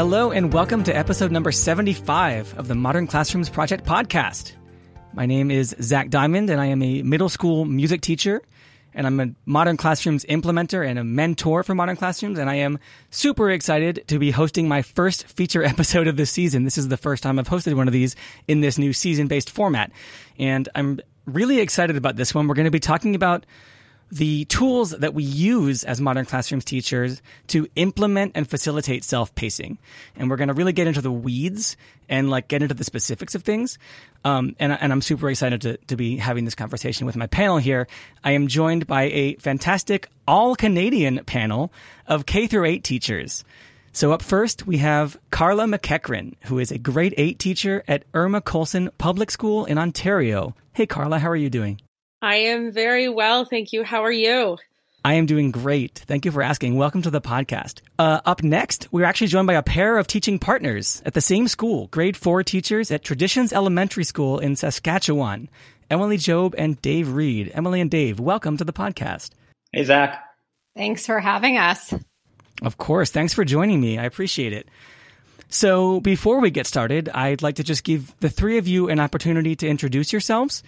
Hello, and welcome to episode number 75 of the Modern Classrooms Project podcast. My name is Zach Diamond, and I am a middle school music teacher, and I'm a Modern Classrooms implementer and a mentor for Modern Classrooms, and I am super excited to be hosting my first feature episode of this season. This is the first time I've hosted one of these in this new season based format, and I'm really excited about this one. We're going to be talking about the tools that we use as modern classrooms teachers to implement and facilitate self-pacing. And we're going to really get into the weeds and like get into the specifics of things. Um, and, and I'm super excited to, to be having this conversation with my panel here. I am joined by a fantastic all Canadian panel of K through eight teachers. So up first, we have Carla McEachran, who is a grade eight teacher at Irma Coulson Public School in Ontario. Hey, Carla, how are you doing? I am very well, thank you. How are you? I am doing great. Thank you for asking. Welcome to the podcast. Uh, up next, we're actually joined by a pair of teaching partners at the same school, grade four teachers at Traditions Elementary School in Saskatchewan, Emily Job and Dave Reed. Emily and Dave, welcome to the podcast. Hey, Zach. Thanks for having us. Of course. Thanks for joining me. I appreciate it. So, before we get started, I'd like to just give the three of you an opportunity to introduce yourselves.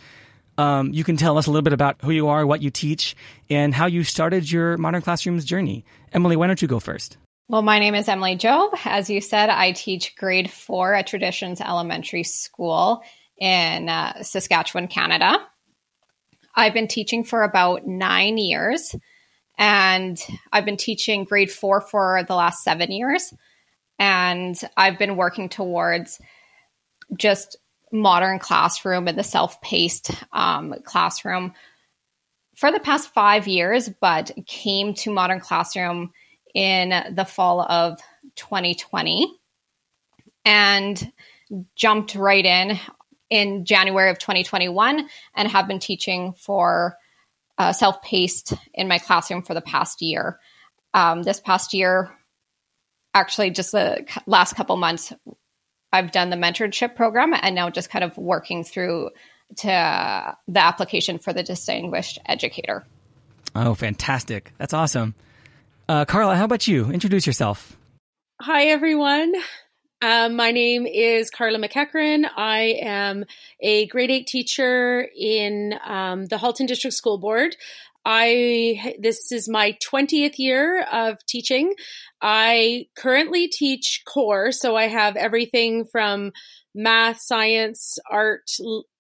Um, you can tell us a little bit about who you are, what you teach, and how you started your modern classrooms journey. Emily, why don't you go first? Well, my name is Emily Job. As you said, I teach grade four at Traditions Elementary School in uh, Saskatchewan, Canada. I've been teaching for about nine years, and I've been teaching grade four for the last seven years. And I've been working towards just modern classroom and the self-paced um, classroom for the past five years, but came to modern classroom in the fall of 2020 and jumped right in in January of 2021 and have been teaching for uh, self-paced in my classroom for the past year. Um, this past year, actually, just the last couple months, I've done the mentorship program and now just kind of working through to the application for the distinguished educator. Oh, fantastic. That's awesome. Uh, Carla, how about you? Introduce yourself. Hi, everyone. Um, my name is Carla McEachran. I am a grade eight teacher in um, the Halton District School Board. I this is my 20th year of teaching. I currently teach core, so I have everything from math, science, art,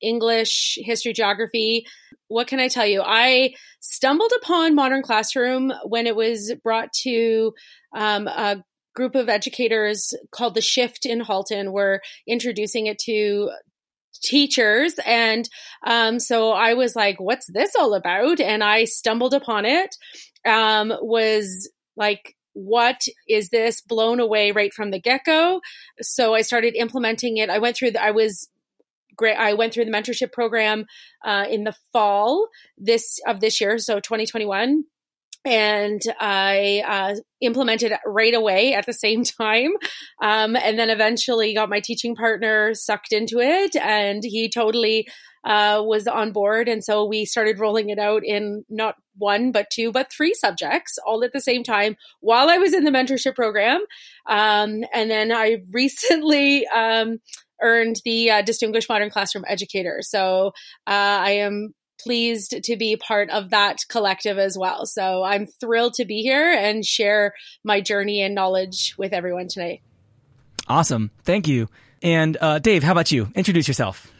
English, history, geography. What can I tell you? I stumbled upon Modern Classroom when it was brought to um, a group of educators called the Shift in Halton. We're introducing it to teachers. And um, so I was like, what's this all about? And I stumbled upon it, um, was like, what is this blown away right from the get go? So I started implementing it. I went through the, I was great. I went through the mentorship program uh, in the fall this of this year, so 2021 and I uh, implemented right away at the same time. Um, and then eventually got my teaching partner sucked into it, and he totally uh, was on board. And so we started rolling it out in not one, but two, but three subjects all at the same time while I was in the mentorship program. Um, and then I recently. Um, earned the uh, Distinguished Modern Classroom Educator. So uh, I am pleased to be part of that collective as well. So I'm thrilled to be here and share my journey and knowledge with everyone today. Awesome. Thank you. And uh, Dave, how about you? Introduce yourself.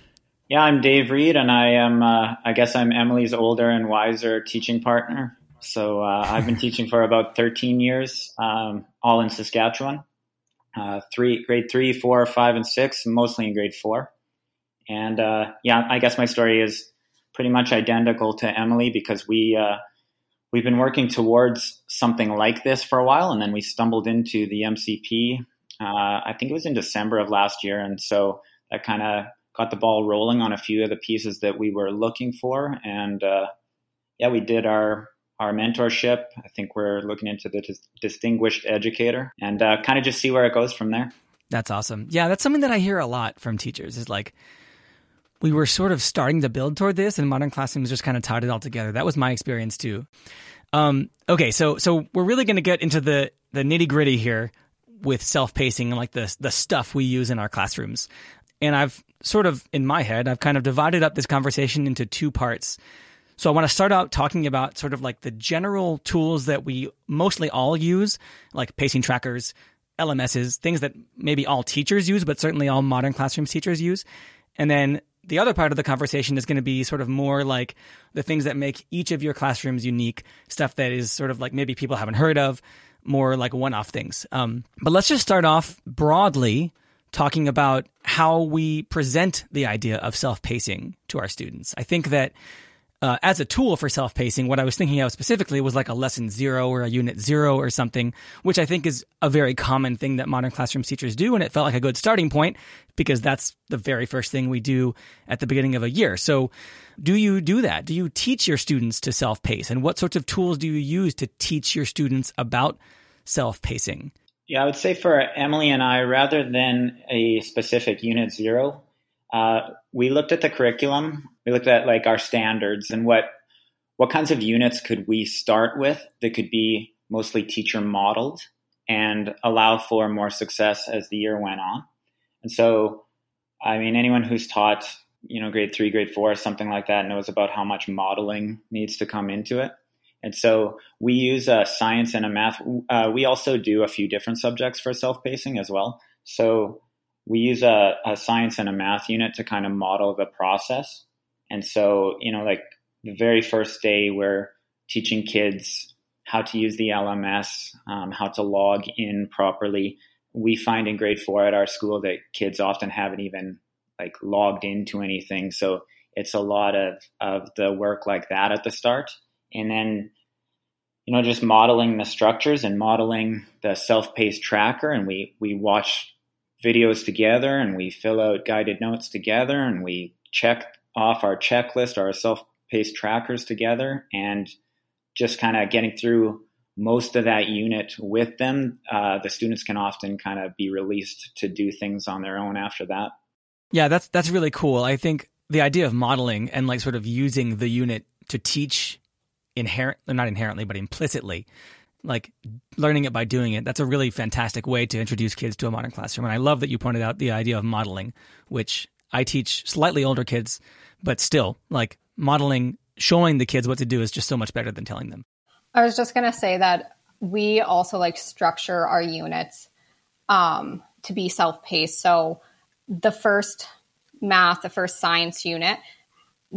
Yeah, I'm Dave Reed, and I am, uh, I guess I'm Emily's older and wiser teaching partner. So uh, I've been teaching for about 13 years, um, all in Saskatchewan. Uh, three, grade three, four, five, and six, mostly in grade four. And uh, yeah, I guess my story is pretty much identical to Emily because we uh, we've been working towards something like this for a while, and then we stumbled into the MCP. Uh, I think it was in December of last year, and so that kind of got the ball rolling on a few of the pieces that we were looking for. And uh, yeah, we did our our mentorship. I think we're looking into the dis- distinguished educator and uh, kind of just see where it goes from there. That's awesome. Yeah, that's something that I hear a lot from teachers is like, we were sort of starting to build toward this, and modern classrooms just kind of tied it all together. That was my experience too. Um, okay, so so we're really going to get into the the nitty gritty here with self pacing and like the the stuff we use in our classrooms. And I've sort of in my head, I've kind of divided up this conversation into two parts. So I want to start out talking about sort of like the general tools that we mostly all use, like pacing trackers, LMSs, things that maybe all teachers use, but certainly all modern classrooms teachers use. And then the other part of the conversation is going to be sort of more like the things that make each of your classrooms unique, stuff that is sort of like maybe people haven't heard of, more like one off things. Um, but let's just start off broadly talking about how we present the idea of self pacing to our students. I think that uh, as a tool for self pacing, what I was thinking of specifically was like a lesson zero or a unit zero or something, which I think is a very common thing that modern classroom teachers do. And it felt like a good starting point because that's the very first thing we do at the beginning of a year. So, do you do that? Do you teach your students to self pace? And what sorts of tools do you use to teach your students about self pacing? Yeah, I would say for Emily and I, rather than a specific unit zero, uh, we looked at the curriculum. We looked at like our standards and what what kinds of units could we start with that could be mostly teacher modeled and allow for more success as the year went on. And so, I mean, anyone who's taught you know grade three, grade four, something like that knows about how much modeling needs to come into it. And so we use a science and a math. Uh, we also do a few different subjects for self pacing as well. So we use a, a science and a math unit to kind of model the process. And so, you know, like the very first day, we're teaching kids how to use the LMS, um, how to log in properly. We find in grade four at our school that kids often haven't even like logged into anything. So it's a lot of, of the work like that at the start. And then, you know, just modeling the structures and modeling the self-paced tracker. And we, we watch videos together and we fill out guided notes together and we check off our checklist, our self paced trackers together, and just kind of getting through most of that unit with them. Uh, the students can often kind of be released to do things on their own after that. Yeah, that's that's really cool. I think the idea of modeling and like sort of using the unit to teach inherent not inherently but implicitly like learning it by doing it. That's a really fantastic way to introduce kids to a modern classroom. And I love that you pointed out the idea of modeling, which I teach slightly older kids, but still, like modeling, showing the kids what to do is just so much better than telling them. I was just going to say that we also like structure our units um, to be self paced. So the first math, the first science unit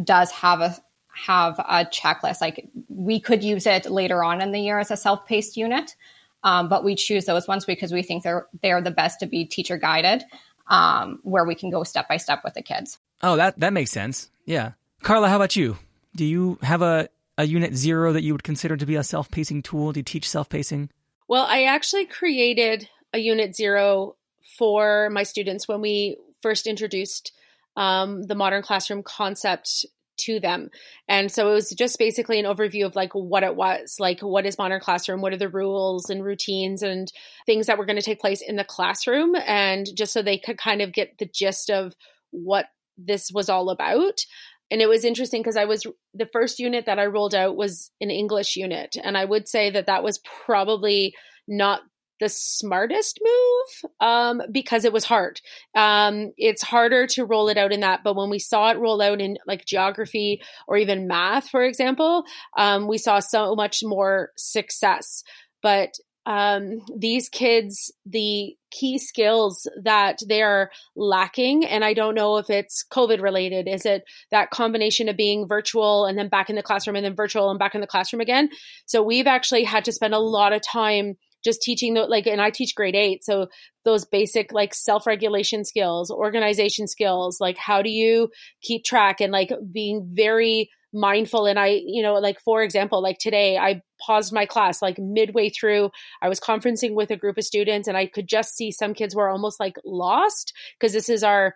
does have a have a checklist. Like we could use it later on in the year as a self-paced unit, um, but we choose those ones because we think they're they're the best to be teacher guided, um, where we can go step by step with the kids. Oh, that that makes sense. Yeah, Carla, how about you? Do you have a a unit zero that you would consider to be a self-pacing tool? Do you teach self-pacing? Well, I actually created a unit zero for my students when we first introduced um, the modern classroom concept to them. And so it was just basically an overview of like what it was, like what is modern classroom, what are the rules and routines and things that were going to take place in the classroom and just so they could kind of get the gist of what this was all about. And it was interesting because I was the first unit that I rolled out was an English unit and I would say that that was probably not the smartest move um, because it was hard. Um, it's harder to roll it out in that, but when we saw it roll out in like geography or even math, for example, um, we saw so much more success. But um, these kids, the key skills that they are lacking, and I don't know if it's COVID related. Is it that combination of being virtual and then back in the classroom and then virtual and back in the classroom again? So we've actually had to spend a lot of time just teaching the like and i teach grade eight so those basic like self-regulation skills organization skills like how do you keep track and like being very mindful and i you know like for example like today i paused my class like midway through i was conferencing with a group of students and i could just see some kids were almost like lost because this is our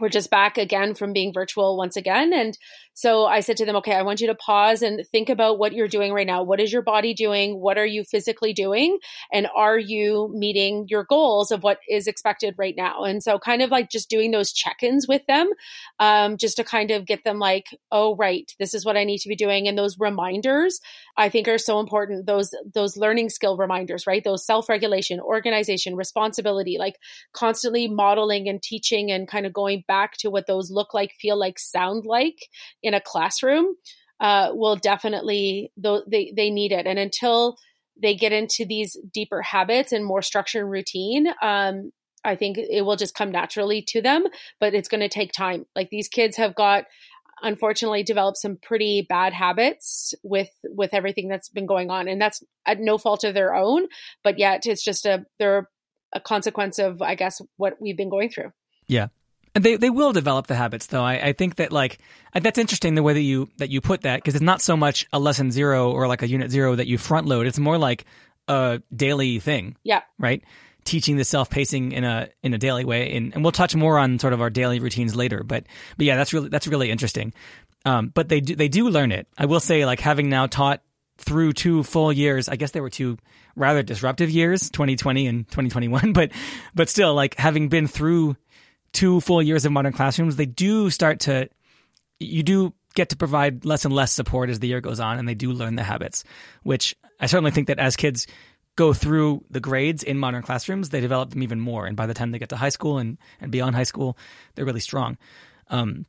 we're just back again from being virtual once again. And so I said to them, okay, I want you to pause and think about what you're doing right now. What is your body doing? What are you physically doing? And are you meeting your goals of what is expected right now? And so, kind of like just doing those check ins with them, um, just to kind of get them like, oh, right, this is what I need to be doing. And those reminders, I think, are so important. Those, those learning skill reminders, right? Those self regulation, organization, responsibility, like constantly modeling and teaching and kind of going back to what those look like, feel like, sound like in a classroom uh, will definitely they they need it. And until they get into these deeper habits and more structure and routine um, i think it will just come naturally to them but it's going to take time. Like these kids have got unfortunately developed some pretty bad habits with with everything that's been going on and that's at no fault of their own but yet it's just a they're a consequence of i guess what we've been going through. Yeah they, they will develop the habits though. I, I think that like that's interesting the way that you that you put that because it's not so much a lesson zero or like a unit zero that you front load. It's more like a daily thing. Yeah. Right. Teaching the self pacing in a in a daily way, and, and we'll touch more on sort of our daily routines later. But but yeah, that's really that's really interesting. Um, but they do they do learn it. I will say, like having now taught through two full years, I guess they were two rather disruptive years, 2020 and 2021. But but still, like having been through two full years of modern classrooms, they do start to, you do get to provide less and less support as the year goes on, and they do learn the habits, which I certainly think that as kids go through the grades in modern classrooms, they develop them even more. And by the time they get to high school and, and beyond high school, they're really strong. Um,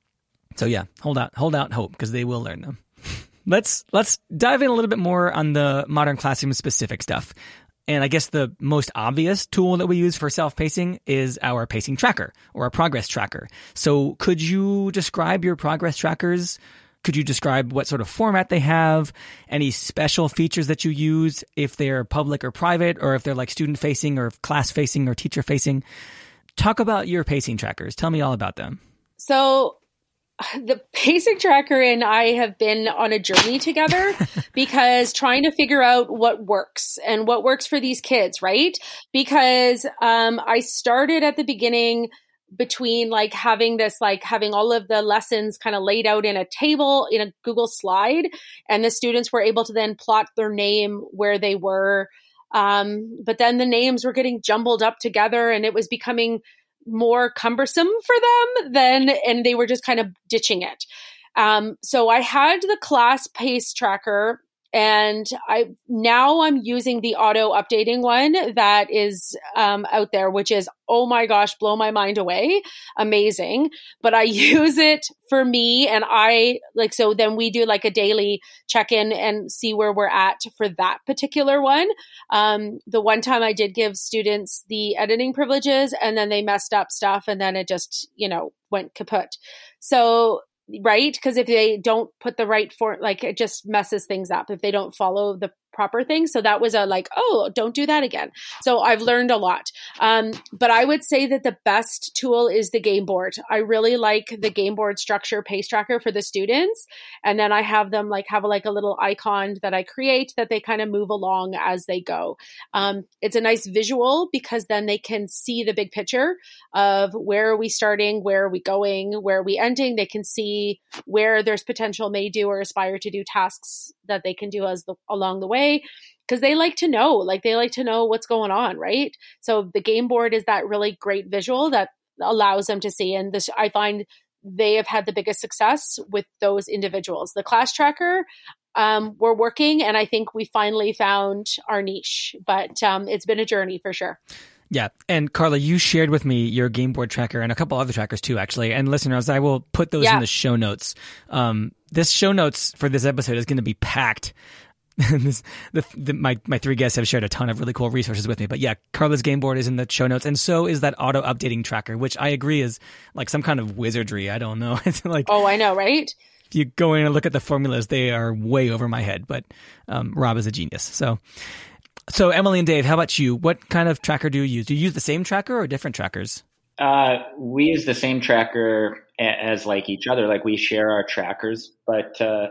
so yeah, hold out, hold out hope because they will learn them. let's let's dive in a little bit more on the modern classroom specific stuff. And I guess the most obvious tool that we use for self pacing is our pacing tracker or a progress tracker. So could you describe your progress trackers? Could you describe what sort of format they have? Any special features that you use if they're public or private, or if they're like student facing or class facing or teacher facing? Talk about your pacing trackers. Tell me all about them. So the pacing tracker and I have been on a journey together because trying to figure out what works and what works for these kids, right? Because um, I started at the beginning between like having this like having all of the lessons kind of laid out in a table in a Google slide and the students were able to then plot their name where they were um, but then the names were getting jumbled up together and it was becoming more cumbersome for them than, and they were just kind of ditching it. Um, so I had the class pace tracker and I now I'm using the auto updating one that is um, out there, which is oh my gosh, blow my mind away, amazing. But I use it for me, and I like so. Then we do like a daily check in and see where we're at for that particular one. Um, the one time I did give students the editing privileges, and then they messed up stuff, and then it just you know went kaput. So right? Because if they don't put the right for like it just messes things up. If they don't follow the proper thing. So that was a like, oh, don't do that again. So I've learned a lot. Um, but I would say that the best tool is the game board. I really like the game board structure pace tracker for the students. And then I have them like have a, like a little icon that I create that they kind of move along as they go. Um, it's a nice visual because then they can see the big picture of where are we starting, where are we going, where are we ending. They can see where there's potential may do or aspire to do tasks that they can do as the, along the way because they like to know like they like to know what's going on right so the game board is that really great visual that allows them to see and this i find they have had the biggest success with those individuals the class tracker um, we're working and i think we finally found our niche but um, it's been a journey for sure yeah. And Carla, you shared with me your game board tracker and a couple other trackers too, actually. And listeners, I will put those yeah. in the show notes. Um, this show notes for this episode is going to be packed. this, the, the, my, my three guests have shared a ton of really cool resources with me. But yeah, Carla's game board is in the show notes. And so is that auto updating tracker, which I agree is like some kind of wizardry. I don't know. it's like, oh, I know, right? If you go in and look at the formulas, they are way over my head. But um, Rob is a genius. So, so, Emily and Dave, how about you? What kind of tracker do you use? Do you use the same tracker or different trackers? Uh, we use the same tracker as like each other. Like we share our trackers, but uh,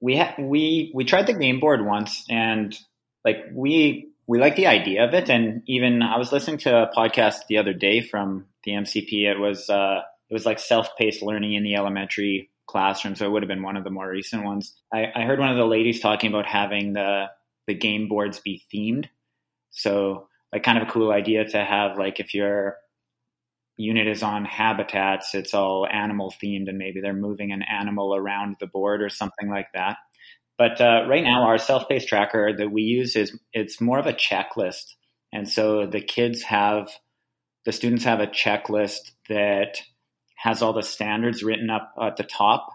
we ha- we we tried the game board once, and like we we like the idea of it. And even I was listening to a podcast the other day from the MCP. It was uh, it was like self-paced learning in the elementary classroom. So it would have been one of the more recent ones. I, I heard one of the ladies talking about having the the game boards be themed. So like kind of a cool idea to have like if your unit is on habitats, it's all animal themed and maybe they're moving an animal around the board or something like that. But uh, right now, our self-paced tracker that we use is it's more of a checklist, and so the kids have the students have a checklist that has all the standards written up at the top,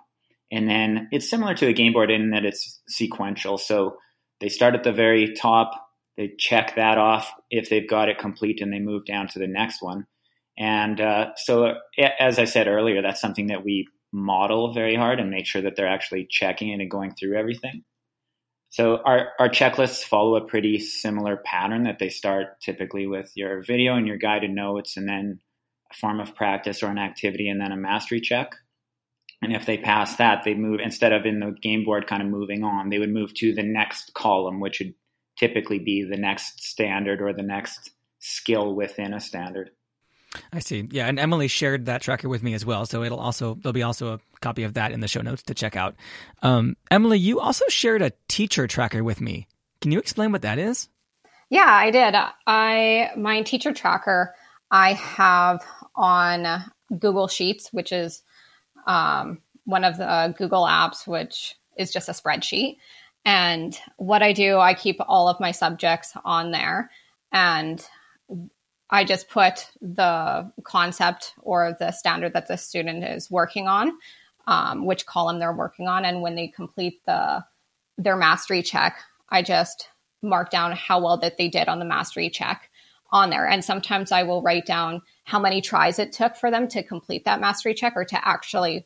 and then it's similar to a game board in that it's sequential. So they start at the very top, they check that off if they've got it complete, and they move down to the next one. And uh, so, as I said earlier, that's something that we model very hard and make sure that they're actually checking it and going through everything. So our, our checklists follow a pretty similar pattern that they start typically with your video and your guided notes and then a form of practice or an activity and then a mastery check. And if they pass that, they move instead of in the game board kind of moving on, they would move to the next column, which would typically be the next standard or the next skill within a standard. I see. Yeah, and Emily shared that tracker with me as well, so it'll also there'll be also a copy of that in the show notes to check out. Um, Emily, you also shared a teacher tracker with me. Can you explain what that is? Yeah, I did. I my teacher tracker I have on Google Sheets, which is um, one of the Google apps, which is just a spreadsheet. And what I do, I keep all of my subjects on there, and I just put the concept or the standard that the student is working on, um, which column they're working on, and when they complete the their mastery check, I just mark down how well that they did on the mastery check on there. And sometimes I will write down how many tries it took for them to complete that mastery check or to actually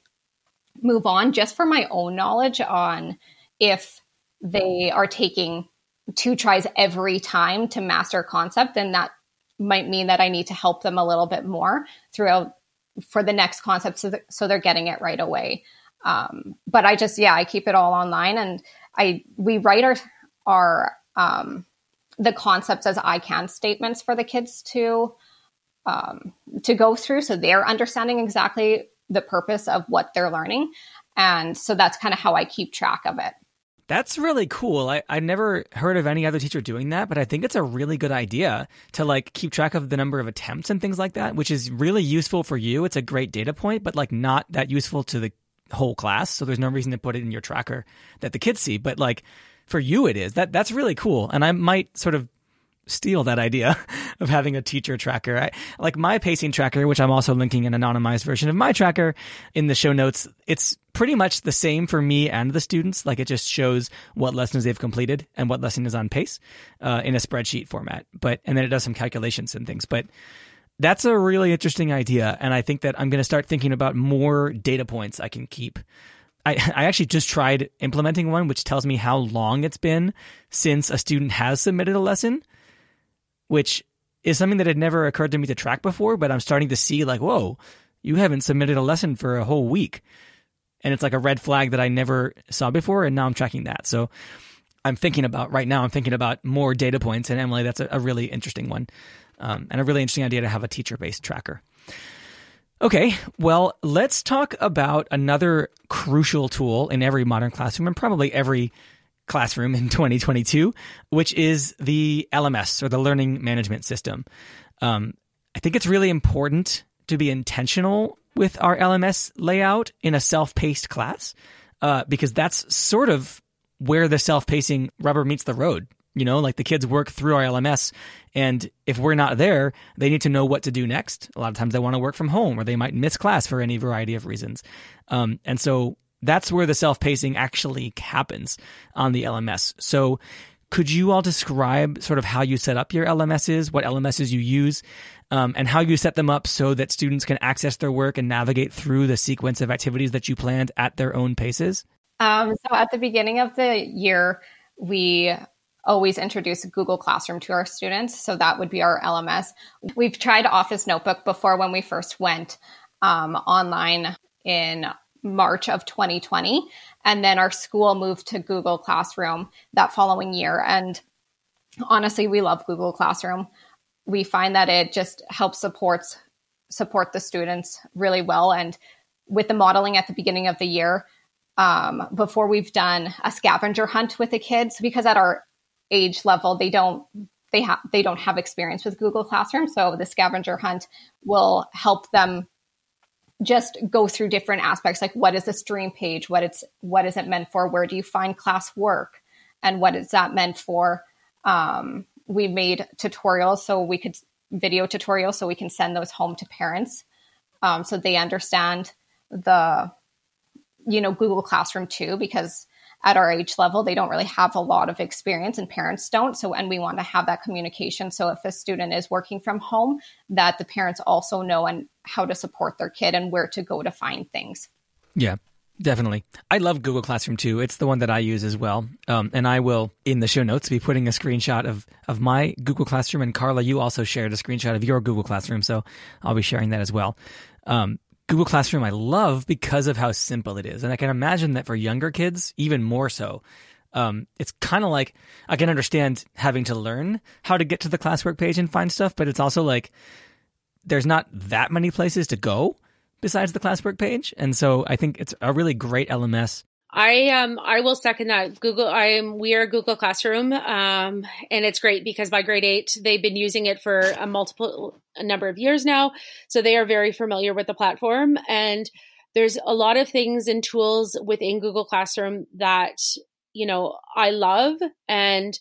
move on, just for my own knowledge on if they are taking two tries every time to master concept, then that might mean that I need to help them a little bit more throughout for the next concept so, so they're getting it right away. Um, but I just, yeah, I keep it all online and I, we write our, our, um, the concepts as I can statements for the kids to, um, to go through. So they're understanding exactly the purpose of what they're learning. And so that's kind of how I keep track of it. That's really cool. I, I never heard of any other teacher doing that, but I think it's a really good idea to like keep track of the number of attempts and things like that, which is really useful for you. It's a great data point, but like not that useful to the whole class. So there's no reason to put it in your tracker that the kids see. But like for you it is. That that's really cool. And I might sort of steal that idea of having a teacher tracker. I, like my pacing tracker, which I'm also linking an anonymized version of my tracker in the show notes. It's pretty much the same for me and the students. Like it just shows what lessons they've completed and what lesson is on pace uh, in a spreadsheet format. But and then it does some calculations and things. But that's a really interesting idea, and I think that I'm going to start thinking about more data points I can keep. I, I actually just tried implementing one, which tells me how long it's been since a student has submitted a lesson which is something that had never occurred to me to track before, but I'm starting to see like, whoa, you haven't submitted a lesson for a whole week. And it's like a red flag that I never saw before. And now I'm tracking that. So I'm thinking about right now, I'm thinking about more data points. And Emily, that's a, a really interesting one um, and a really interesting idea to have a teacher based tracker. Okay, well, let's talk about another crucial tool in every modern classroom and probably every classroom in 2022, which is the LMS or the Learning Management System. Um, I think it's really important to be intentional with our LMS layout in a self paced class uh, because that's sort of where the self pacing rubber meets the road. You know, like the kids work through our LMS, and if we're not there, they need to know what to do next. A lot of times they want to work from home or they might miss class for any variety of reasons. Um, and so that's where the self pacing actually happens on the LMS. So, could you all describe sort of how you set up your LMSs, what LMSs you use, um, and how you set them up so that students can access their work and navigate through the sequence of activities that you planned at their own paces? Um, so, at the beginning of the year, we always introduce Google Classroom to our students. So, that would be our LMS. We've tried Office Notebook before when we first went um, online in March of 2020. And then our school moved to Google Classroom that following year. And honestly, we love Google Classroom. We find that it just helps supports support the students really well. And with the modeling at the beginning of the year, um, before we've done a scavenger hunt with the kids, because at our age level, they don't they have they don't have experience with Google Classroom. So the scavenger hunt will help them just go through different aspects like what is the stream page? What it's what is it meant for? Where do you find class work and what is that meant for? Um, we made tutorials so we could video tutorials so we can send those home to parents. Um, so they understand the you know google classroom too because at our age level they don't really have a lot of experience and parents don't so and we want to have that communication so if a student is working from home that the parents also know and how to support their kid and where to go to find things yeah Definitely. I love Google Classroom too. It's the one that I use as well. Um, and I will, in the show notes, be putting a screenshot of, of my Google Classroom. And Carla, you also shared a screenshot of your Google Classroom. So I'll be sharing that as well. Um, Google Classroom I love because of how simple it is. And I can imagine that for younger kids, even more so. Um, it's kind of like I can understand having to learn how to get to the classwork page and find stuff, but it's also like there's not that many places to go besides the classwork page. And so I think it's a really great LMS I um I will second that. Google I am we are Google Classroom um and it's great because by grade 8 they've been using it for a multiple a number of years now. So they are very familiar with the platform and there's a lot of things and tools within Google Classroom that you know I love and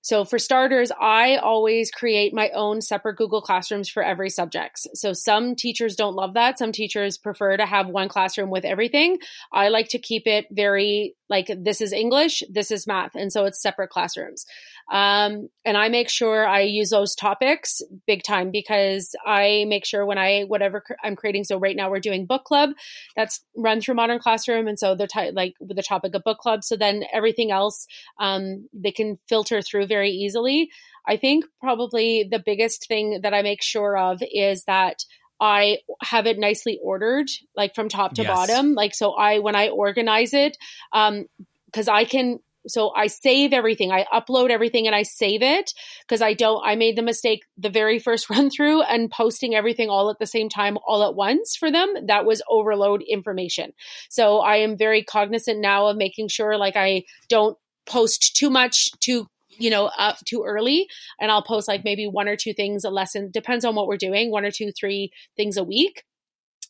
so for starters, I always create my own separate Google Classrooms for every subject. So some teachers don't love that. Some teachers prefer to have one classroom with everything. I like to keep it very like this is English, this is math. And so it's separate classrooms. Um, and I make sure I use those topics big time because I make sure when I, whatever I'm creating. So right now we're doing book club that's run through Modern Classroom. And so they're t- like with the topic of book club. So then everything else, um, they can filter through very easily. I think probably the biggest thing that I make sure of is that I have it nicely ordered, like from top to yes. bottom. Like, so I, when I organize it, um, cause I can, so I save everything. I upload everything and I save it because I don't, I made the mistake the very first run through and posting everything all at the same time, all at once for them. That was overload information. So I am very cognizant now of making sure like I don't post too much too you know, up too early. And I'll post like maybe one or two things a lesson, depends on what we're doing, one or two, three things a week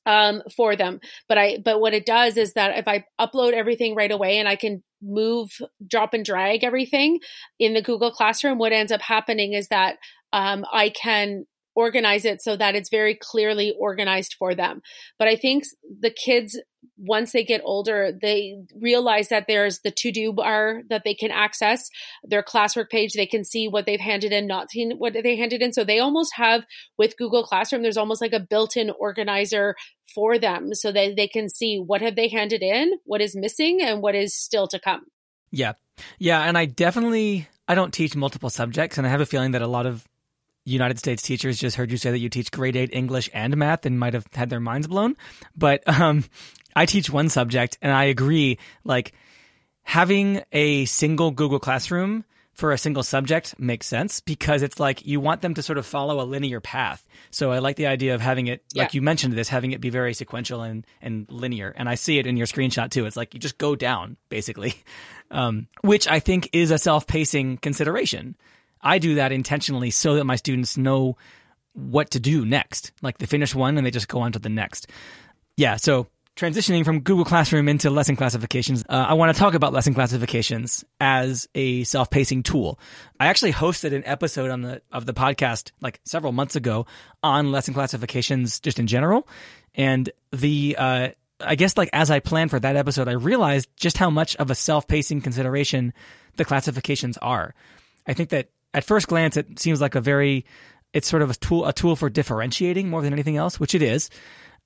um, for them. But I, but what it does is that if I upload everything right away and I can move, drop and drag everything in the Google Classroom, what ends up happening is that um, I can organize it so that it's very clearly organized for them. But I think the kids, once they get older, they realize that there's the to do bar that they can access, their classwork page, they can see what they've handed in, not seen what they handed in. So they almost have with Google Classroom, there's almost like a built in organizer for them so that they can see what have they handed in, what is missing, and what is still to come. Yeah. Yeah. And I definitely, I don't teach multiple subjects. And I have a feeling that a lot of United States teachers just heard you say that you teach grade eight English and math and might have had their minds blown. But um, I teach one subject, and I agree. Like having a single Google Classroom for a single subject makes sense because it's like you want them to sort of follow a linear path. So I like the idea of having it, like you mentioned this, having it be very sequential and, and linear. And I see it in your screenshot too. It's like you just go down basically, um, which I think is a self pacing consideration. I do that intentionally so that my students know what to do next. Like they finish one and they just go on to the next. Yeah, so transitioning from Google Classroom into lesson classifications, uh, I want to talk about lesson classifications as a self-pacing tool. I actually hosted an episode on the of the podcast like several months ago on lesson classifications just in general, and the uh, I guess like as I planned for that episode, I realized just how much of a self-pacing consideration the classifications are. I think that at first glance, it seems like a very, it's sort of a tool, a tool for differentiating more than anything else, which it is.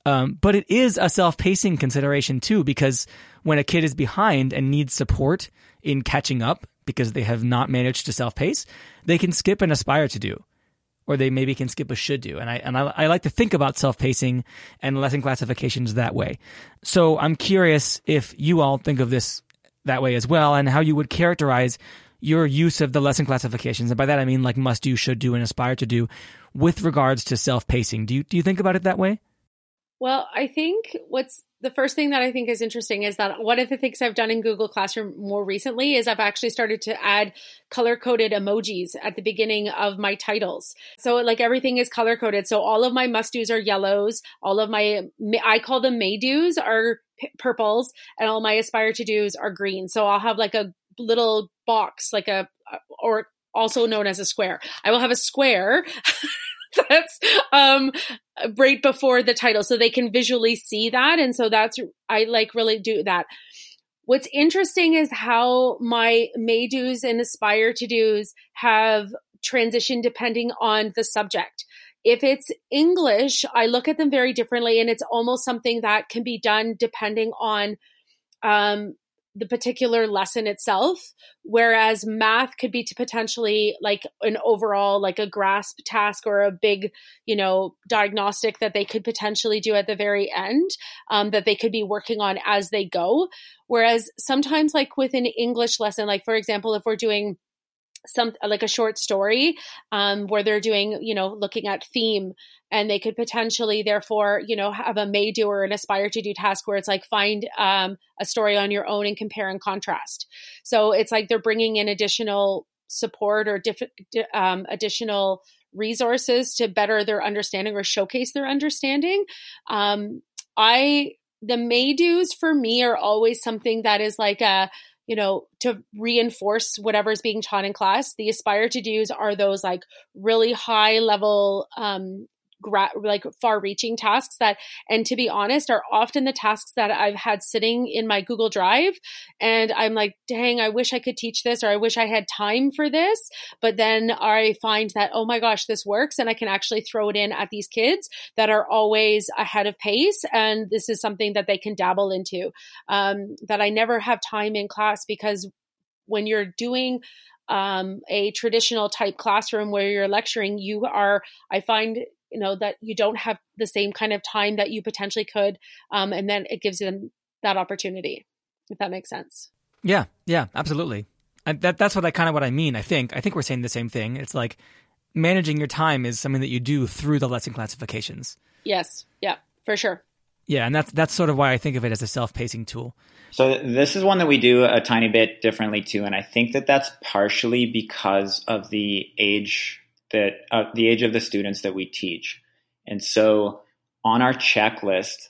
Um, but it is a self-pacing consideration too, because when a kid is behind and needs support in catching up because they have not managed to self-pace, they can skip and aspire to do, or they maybe can skip a should do. And I and I, I like to think about self-pacing and lesson classifications that way. So I'm curious if you all think of this that way as well, and how you would characterize your use of the lesson classifications, and by that I mean like must do, should do, and aspire to do, with regards to self pacing. Do you do you think about it that way? Well, I think what's the first thing that I think is interesting is that one of the things I've done in Google Classroom more recently is I've actually started to add color coded emojis at the beginning of my titles. So, like everything is color coded. So, all of my must do's are yellows, all of my, I call them may do's are purples, and all my aspire to do's are green. So, I'll have like a little box, like a, or also known as a square. I will have a square. that's um right before the title so they can visually see that and so that's i like really do that. What's interesting is how my may do's and aspire to do's have transitioned depending on the subject. If it's english i look at them very differently and it's almost something that can be done depending on um, the particular lesson itself whereas math could be to potentially like an overall like a grasp task or a big you know diagnostic that they could potentially do at the very end um, that they could be working on as they go. Whereas sometimes like with an english lesson like for example if we're doing some like a short story um, where they're doing you know looking at theme and they could potentially therefore you know have a may do or an aspire to do task where it's like find um, a story on your own and compare and contrast. So it's like they're bringing in additional support or diff- um, additional resources to better their understanding or showcase their understanding. Um, i the may do's for me are always something that is like a you know, to reinforce whatever's being taught in class. The aspire to do's are those like really high level um, gra- like far reaching tasks that and to be honest are often the tasks that I've had sitting in my Google Drive and I'm like dang I wish I could teach this or I wish I had time for this. But then I find that oh my gosh this works and I can actually throw it in at these kids that are always ahead of pace and this is something that they can dabble into um, that I never have time in class because when you're doing um, a traditional type classroom where you're lecturing, you are, I find you know that you don't have the same kind of time that you potentially could um, and then it gives them that opportunity if that makes sense. Yeah yeah absolutely. And that that's what i kind of what i mean i think i think we're saying the same thing. It's like managing your time is something that you do through the lesson classifications. Yes yeah for sure. Yeah and that's that's sort of why i think of it as a self-pacing tool. So this is one that we do a tiny bit differently too and i think that that's partially because of the age that uh, the age of the students that we teach. And so on our checklist,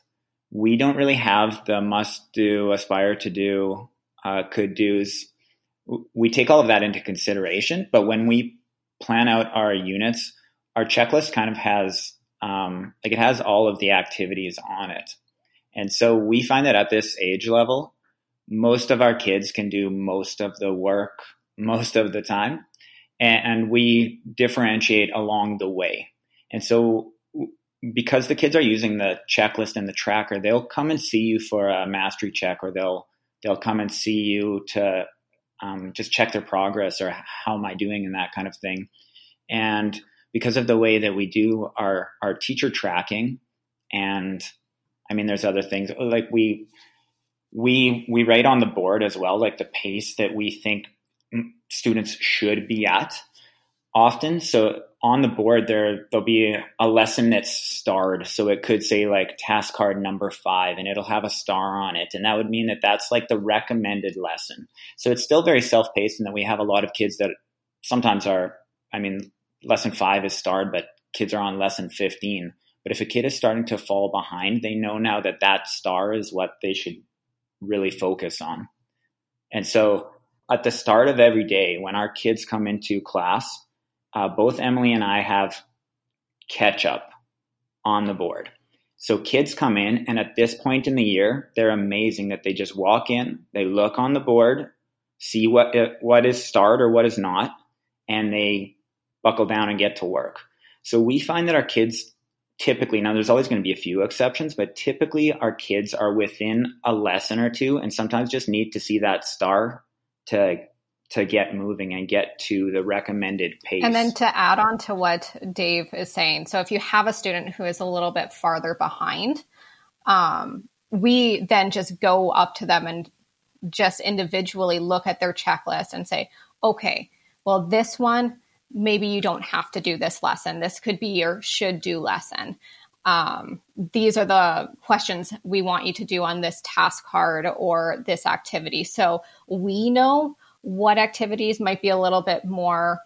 we don't really have the must do, aspire to do, uh, could do's. We take all of that into consideration, but when we plan out our units, our checklist kind of has um, like it has all of the activities on it. And so we find that at this age level, most of our kids can do most of the work most of the time and, we differentiate along the way. And so because the kids are using the checklist and the tracker, they'll come and see you for a mastery check, or they'll they'll come and see you to um, just check their progress or how am I doing and that kind of thing. And because of the way that we do our our teacher tracking, and I mean, there's other things like we we we write on the board as well, like the pace that we think students should be at often. So on the board there there'll be a lesson that's starred. So it could say like task card number 5 and it'll have a star on it and that would mean that that's like the recommended lesson. So it's still very self-paced and that we have a lot of kids that sometimes are I mean lesson 5 is starred but kids are on lesson 15. But if a kid is starting to fall behind, they know now that that star is what they should really focus on. And so at the start of every day when our kids come into class, uh, both Emily and I have catch up on the board. So kids come in, and at this point in the year, they're amazing that they just walk in, they look on the board, see what what is start or what is not, and they buckle down and get to work. So we find that our kids typically now there's always going to be a few exceptions, but typically our kids are within a lesson or two, and sometimes just need to see that star to to get moving and get to the recommended pace. And then to add on to what Dave is saying, so if you have a student who is a little bit farther behind, um, we then just go up to them and just individually look at their checklist and say, okay, well, this one, maybe you don't have to do this lesson. This could be your should do lesson. Um, these are the questions we want you to do on this task card or this activity. So we know what activities might be a little bit more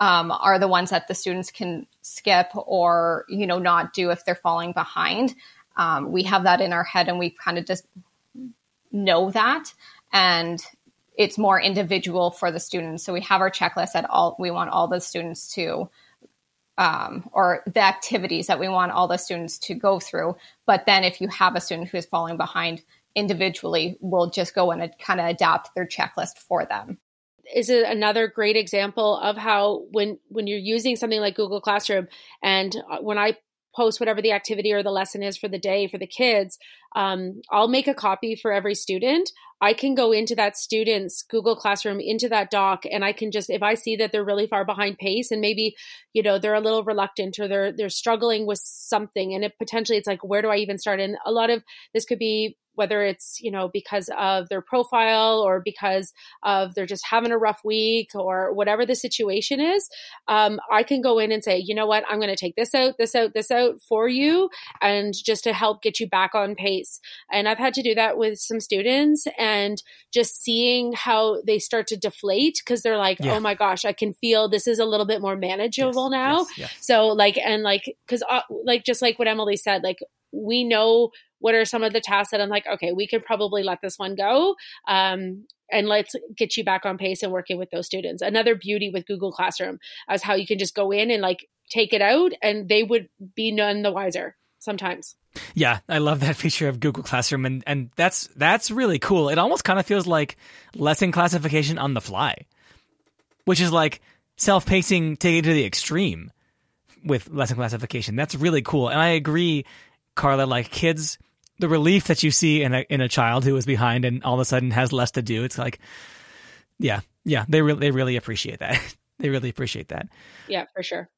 um, are the ones that the students can skip or you know not do if they're falling behind. Um, we have that in our head, and we kind of just know that, and it's more individual for the students. So we have our checklist that all we want all the students to. Um, or the activities that we want all the students to go through. But then, if you have a student who is falling behind individually, we'll just go and kind of adapt their checklist for them is it another great example of how when when you're using something like Google Classroom and uh, when I post whatever the activity or the lesson is for the day for the kids, um, I'll make a copy for every student. I can go into that student's Google Classroom, into that doc, and I can just, if I see that they're really far behind pace and maybe, you know, they're a little reluctant or they're they're struggling with something, and it potentially it's like, where do I even start? And a lot of this could be whether it's you know because of their profile or because of they're just having a rough week or whatever the situation is um, i can go in and say you know what i'm going to take this out this out this out for you and just to help get you back on pace and i've had to do that with some students and just seeing how they start to deflate because they're like yeah. oh my gosh i can feel this is a little bit more manageable yes, now yes, yes. so like and like because uh, like just like what emily said like we know what are some of the tasks that I'm like, okay, we could probably let this one go. Um, and let's get you back on pace and working with those students. Another beauty with Google Classroom is how you can just go in and like take it out and they would be none the wiser sometimes. Yeah, I love that feature of Google Classroom and and that's that's really cool. It almost kind of feels like lesson classification on the fly. Which is like self-pacing taken to the extreme with lesson classification. That's really cool. And I agree Carla like kids the relief that you see in a in a child who is behind and all of a sudden has less to do. It's like, yeah, yeah, they really they really appreciate that. they really appreciate that. Yeah, for sure.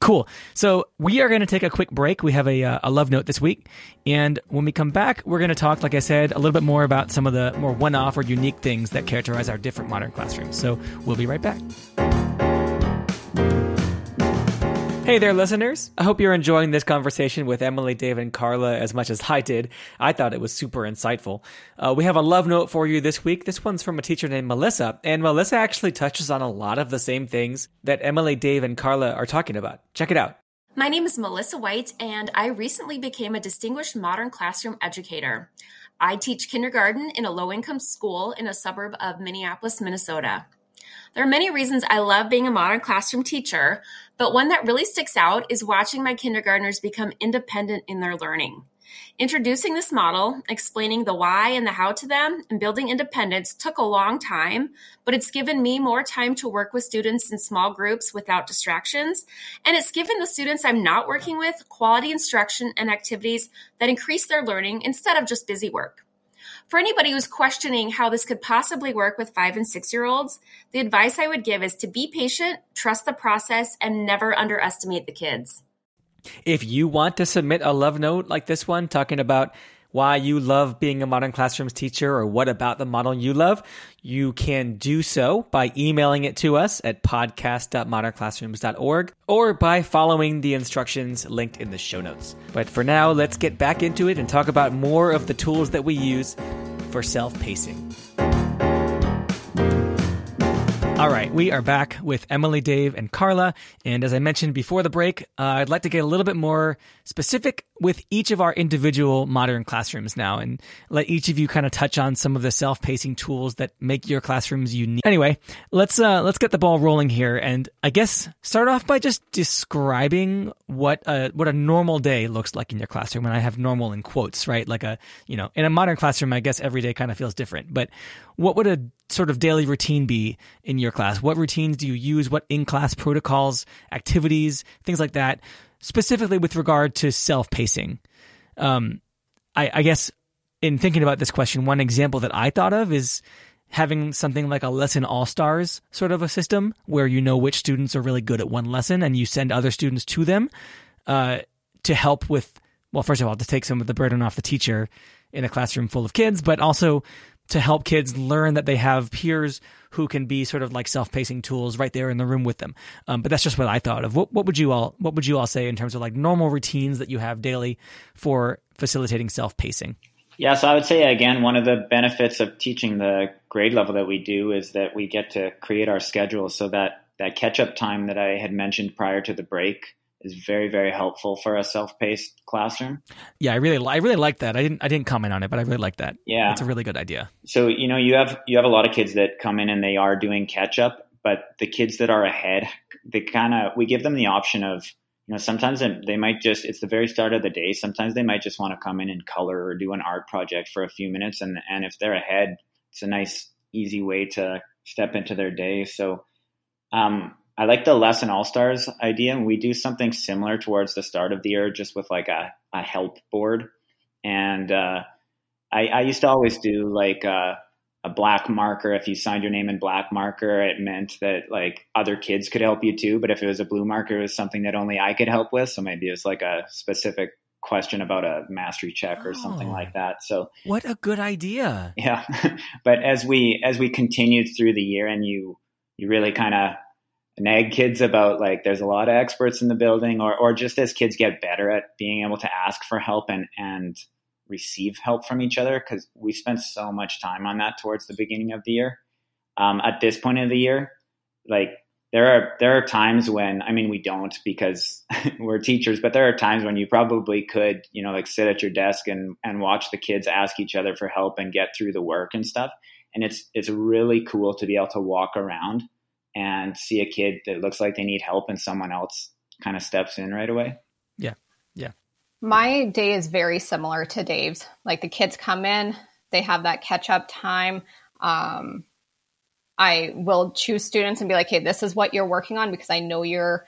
Cool. So we are going to take a quick break. We have a, uh, a love note this week. And when we come back, we're going to talk, like I said, a little bit more about some of the more one off or unique things that characterize our different modern classrooms. So we'll be right back. Hey there, listeners. I hope you're enjoying this conversation with Emily, Dave, and Carla as much as I did. I thought it was super insightful. Uh, we have a love note for you this week. This one's from a teacher named Melissa, and Melissa actually touches on a lot of the same things that Emily, Dave, and Carla are talking about. Check it out. My name is Melissa White, and I recently became a distinguished modern classroom educator. I teach kindergarten in a low income school in a suburb of Minneapolis, Minnesota. There are many reasons I love being a modern classroom teacher, but one that really sticks out is watching my kindergartners become independent in their learning. Introducing this model, explaining the why and the how to them, and building independence took a long time, but it's given me more time to work with students in small groups without distractions. And it's given the students I'm not working with quality instruction and activities that increase their learning instead of just busy work. For anybody who's questioning how this could possibly work with five and six year olds, the advice I would give is to be patient, trust the process, and never underestimate the kids. If you want to submit a love note like this one, talking about why you love being a modern classrooms teacher or what about the model you love, you can do so by emailing it to us at podcast.modernclassrooms.org or by following the instructions linked in the show notes. But for now, let's get back into it and talk about more of the tools that we use for self pacing. All right, we are back with Emily, Dave, and Carla. And as I mentioned before the break, uh, I'd like to get a little bit more specific with each of our individual modern classrooms now and let each of you kind of touch on some of the self-pacing tools that make your classrooms unique. Anyway, let's uh, let's get the ball rolling here and I guess start off by just describing what a what a normal day looks like in your classroom and I have normal in quotes, right? Like a, you know, in a modern classroom I guess every day kind of feels different. But what would a sort of daily routine be in your class? What routines do you use? What in class protocols, activities, things like that, specifically with regard to self pacing? Um, I, I guess in thinking about this question, one example that I thought of is having something like a lesson all stars sort of a system where you know which students are really good at one lesson and you send other students to them uh, to help with, well, first of all, to take some of the burden off the teacher in a classroom full of kids, but also to help kids learn that they have peers who can be sort of like self-pacing tools right there in the room with them. Um, but that's just what I thought of. What, what would you all What would you all say in terms of like normal routines that you have daily for facilitating self-pacing? Yeah, so I would say again, one of the benefits of teaching the grade level that we do is that we get to create our schedule so that that catch up time that I had mentioned prior to the break is very very helpful for a self-paced classroom. Yeah, I really I really like that. I didn't I didn't comment on it, but I really like that. Yeah. It's a really good idea. So, you know, you have you have a lot of kids that come in and they are doing catch up, but the kids that are ahead, they kind of we give them the option of you know, sometimes they might just, it's the very start of the day. Sometimes they might just want to come in and color or do an art project for a few minutes. And, and if they're ahead, it's a nice, easy way to step into their day. So, um, I like the lesson all stars idea, and we do something similar towards the start of the year, just with like a, a help board. And uh, I, I, used to always do like uh, a black marker. If you signed your name in black marker, it meant that like other kids could help you too. But if it was a blue marker, it was something that only I could help with. So maybe it was like a specific question about a mastery check or oh, something like that. So what a good idea. Yeah. but as we as we continued through the year and you you really kind of nag kids about like there's a lot of experts in the building or or just as kids get better at being able to ask for help and and receive help from each other because we spent so much time on that towards the beginning of the year. Um, at this point of the year, like there are there are times when I mean we don't because we're teachers, but there are times when you probably could you know like sit at your desk and and watch the kids ask each other for help and get through the work and stuff. And it's it's really cool to be able to walk around and see a kid that looks like they need help and someone else kind of steps in right away. Yeah. Yeah. My day is very similar to Dave's. Like the kids come in, they have that catch up time. Um, I will choose students and be like, hey, this is what you're working on because I know you're,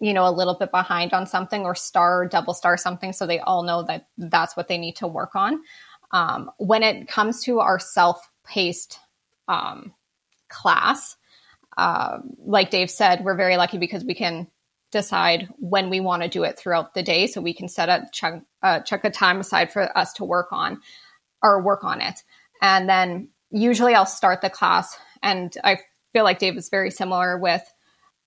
you know, a little bit behind on something or star, double star something. So they all know that that's what they need to work on. Um, when it comes to our self paced um, class, uh, like Dave said, we're very lucky because we can decide when we want to do it throughout the day. So we can set a chunk, uh, chunk of time aside for us to work on or work on it. And then usually I'll start the class. And I feel like Dave is very similar with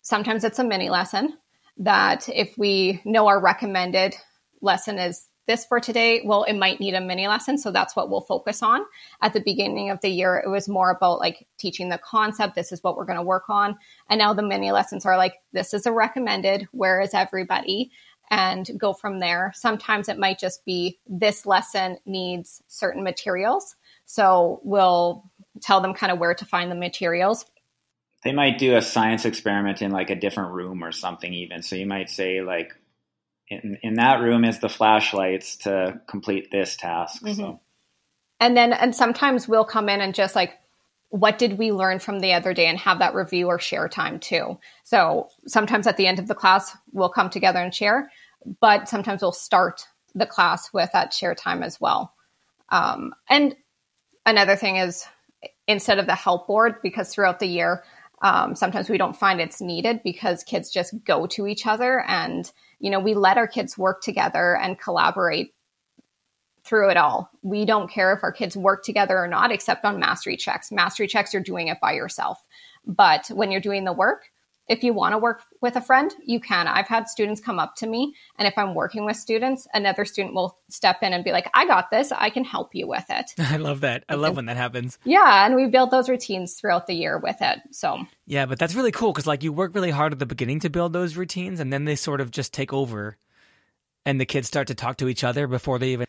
sometimes it's a mini lesson that if we know our recommended lesson is this for today, well, it might need a mini lesson. So that's what we'll focus on. At the beginning of the year, it was more about like teaching the concept. This is what we're going to work on. And now the mini lessons are like, this is a recommended. Where is everybody? And go from there. Sometimes it might just be this lesson needs certain materials. So we'll tell them kind of where to find the materials. They might do a science experiment in like a different room or something, even. So you might say, like, in, in that room is the flashlights to complete this task. Mm-hmm. So. And then, and sometimes we'll come in and just like, what did we learn from the other day and have that review or share time too. So sometimes at the end of the class, we'll come together and share, but sometimes we'll start the class with that share time as well. Um, and another thing is instead of the help board, because throughout the year, um, sometimes we don't find it's needed because kids just go to each other and you know we let our kids work together and collaborate through it all. We don't care if our kids work together or not except on mastery checks. Mastery checks you're doing it by yourself. But when you're doing the work if you want to work with a friend, you can. I've had students come up to me, and if I'm working with students, another student will step in and be like, I got this. I can help you with it. I love that. I love when that happens. Yeah. And we build those routines throughout the year with it. So, yeah, but that's really cool because, like, you work really hard at the beginning to build those routines, and then they sort of just take over, and the kids start to talk to each other before they even.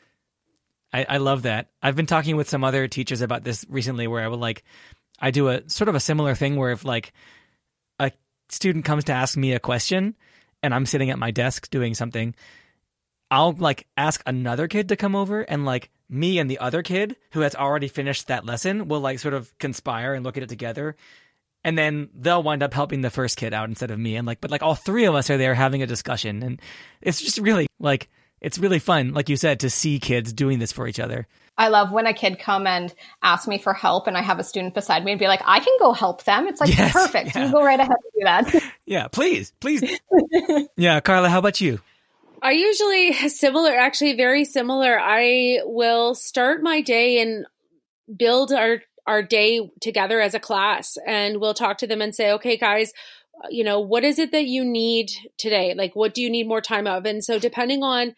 I, I love that. I've been talking with some other teachers about this recently where I would like, I do a sort of a similar thing where if, like, student comes to ask me a question and I'm sitting at my desk doing something, I'll like ask another kid to come over and like me and the other kid who has already finished that lesson will like sort of conspire and look at it together. And then they'll wind up helping the first kid out instead of me. And like, but like all three of us are there having a discussion. And it's just really like, it's really fun, like you said, to see kids doing this for each other. I love when a kid come and ask me for help and I have a student beside me and be like, I can go help them. It's like yes, perfect. Yeah. You go right ahead and do that. yeah, please, please. yeah, Carla, how about you? I usually similar, actually very similar. I will start my day and build our our day together as a class and we'll talk to them and say okay guys uh, you know what is it that you need today like what do you need more time of and so depending on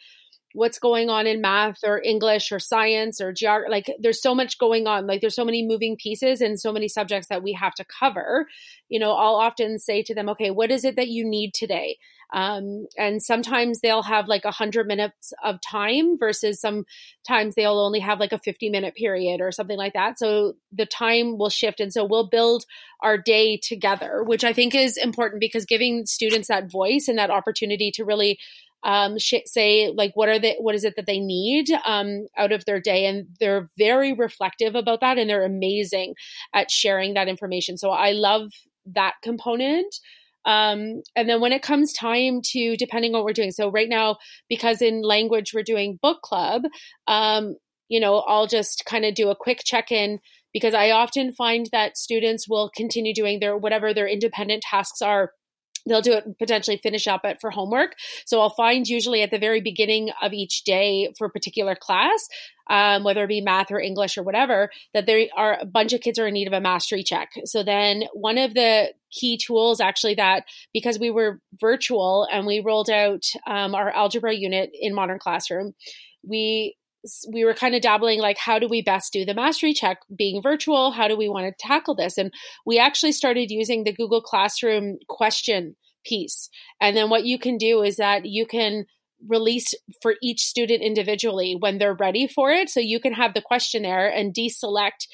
what's going on in math or English or science or geography. Like there's so much going on. Like there's so many moving pieces and so many subjects that we have to cover. You know, I'll often say to them, okay, what is it that you need today? Um, and sometimes they'll have like a hundred minutes of time versus sometimes they'll only have like a 50 minute period or something like that. So the time will shift. And so we'll build our day together, which I think is important because giving students that voice and that opportunity to really um, say like what are they what is it that they need um, out of their day? And they're very reflective about that and they're amazing at sharing that information. So i love that component. Um, and then when it comes time to depending on what we're doing so right now because in language we're doing book club um, you know i'll just kind of do a quick check-in because i often find that students will continue doing their whatever their independent tasks are they'll do it potentially finish up it for homework. So i'll find usually at the very beginning of each day for a particular class um, whether it be math or english or whatever that there are a bunch of kids are in need of a mastery check. So then one of the key tools actually that because we were virtual and we rolled out um, our algebra unit in modern classroom we we were kind of dabbling like how do we best do the mastery check being virtual? How do we want to tackle this? And we actually started using the google classroom question piece. And then what you can do is that you can release for each student individually when they're ready for it. So you can have the questionnaire and deselect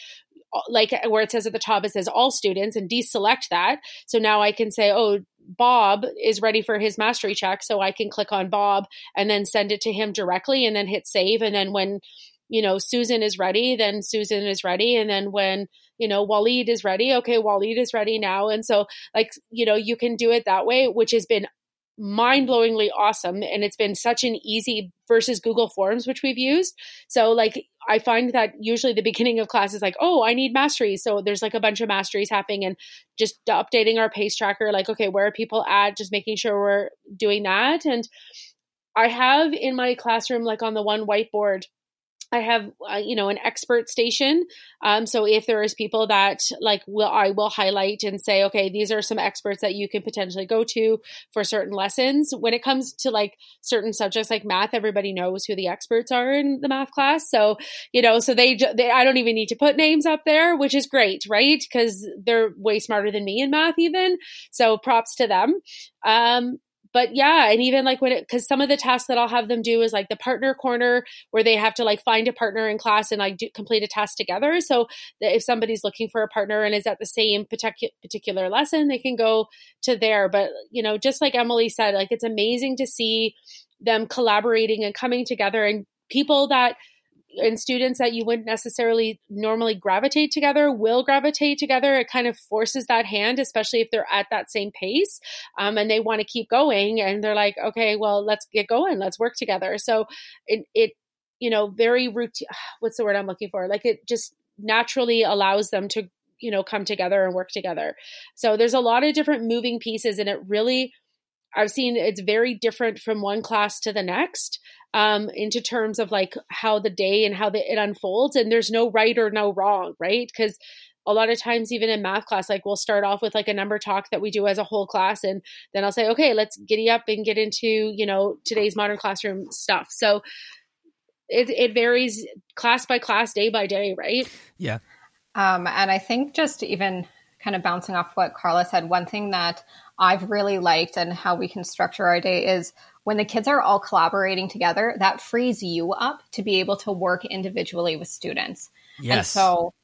uh, like where it says at the top it says all students and deselect that. So now i can say oh bob is ready for his mastery check so i can click on bob and then send it to him directly and then hit save. And then when you know susan is ready then susan is ready. And then when you know Waleed is ready okay Waleed is ready now. And so like you know you can do it that way which has been mind-blowingly awesome and it's been such an easy versus google forms which we've used. So like i find that usually the beginning of class is like oh i need masteries. So there's like a bunch of masteries happening and just updating our pace tracker like okay where are people at? Just making sure we're doing that. And i have in my classroom like on the one whiteboard I have, uh, you know, an expert station. Um, so if there is people that like will, I will highlight and say, okay, these are some experts that you can potentially go to for certain lessons. When it comes to like certain subjects like math, everybody knows who the experts are in the math class. So, you know, so they, they I don't even need to put names up there, which is great, right? Because they're way smarter than me in math, even. So props to them. Um, but yeah, and even like when it, cause some of the tasks that I'll have them do is like the partner corner where they have to like find a partner in class and like do, complete a task together. So if somebody's looking for a partner and is at the same particular particular lesson, they can go to there. But, you know, just like Emily said, like it's amazing to see them collaborating and coming together and people that and students that you wouldn't necessarily normally gravitate together will gravitate together. It kind of forces that hand, especially if they're at that same pace um, and they want to keep going. And they're like, okay, well, let's get going. Let's work together. So it, it you know, very routine. What's the word I'm looking for? Like it just naturally allows them to, you know, come together and work together. So there's a lot of different moving pieces and it really I've seen it's very different from one class to the next um, into terms of like how the day and how the, it unfolds. And there's no right or no wrong, right? Because a lot of times, even in math class, like we'll start off with like a number talk that we do as a whole class. And then I'll say, okay, let's giddy up and get into, you know, today's modern classroom stuff. So it, it varies class by class, day by day, right? Yeah. Um, and I think just even kind of bouncing off what Carla said, one thing that I've really liked and how we can structure our day is when the kids are all collaborating together, that frees you up to be able to work individually with students. Yes. And so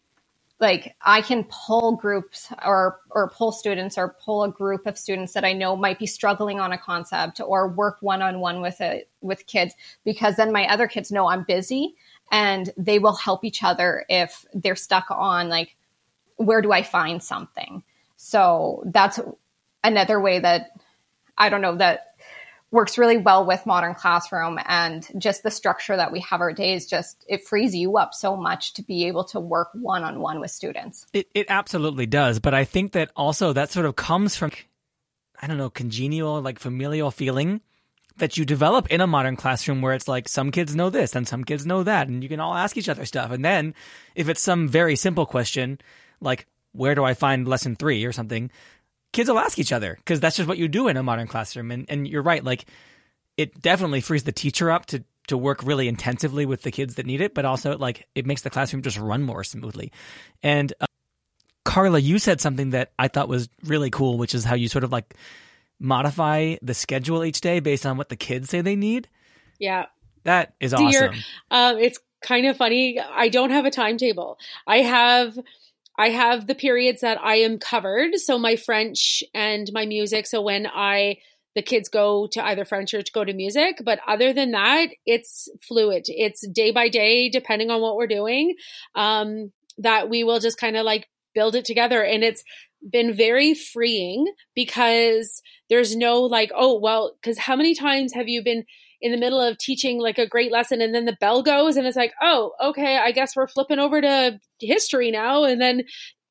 like I can pull groups or or pull students or pull a group of students that I know might be struggling on a concept or work one on one with it with kids because then my other kids know I'm busy and they will help each other if they're stuck on like where do I find something. So that's another way that I don't know that works really well with modern classroom and just the structure that we have our days just it frees you up so much to be able to work one-on-one with students. It, it absolutely does but i think that also that sort of comes from i don't know congenial like familial feeling that you develop in a modern classroom where it's like some kids know this and some kids know that and you can all ask each other stuff. And then if it's some very simple question like where do i find lesson 3 or something kids will ask each other because that's just what you do in a modern classroom and and you're right like it definitely frees the teacher up to to work really intensively with the kids that need it but also like it makes the classroom just run more smoothly and uh, Carla you said something that I thought was really cool which is how you sort of like modify the schedule each day based on what the kids say they need. Yeah. That is so awesome. Um, it's kind of funny. I don't have a timetable. I have I have the periods that I am covered. So my French and my music. So when I the kids go to either French or to go to music. But other than that, it's fluid. It's day by day, depending on what we're doing. Um, that we will just kind of like build it together. And it's been very freeing because there's no like, oh, well, because how many times have you been in the middle of teaching like a great lesson and then the bell goes and it's like, oh, okay, I guess we're flipping over to history now. And then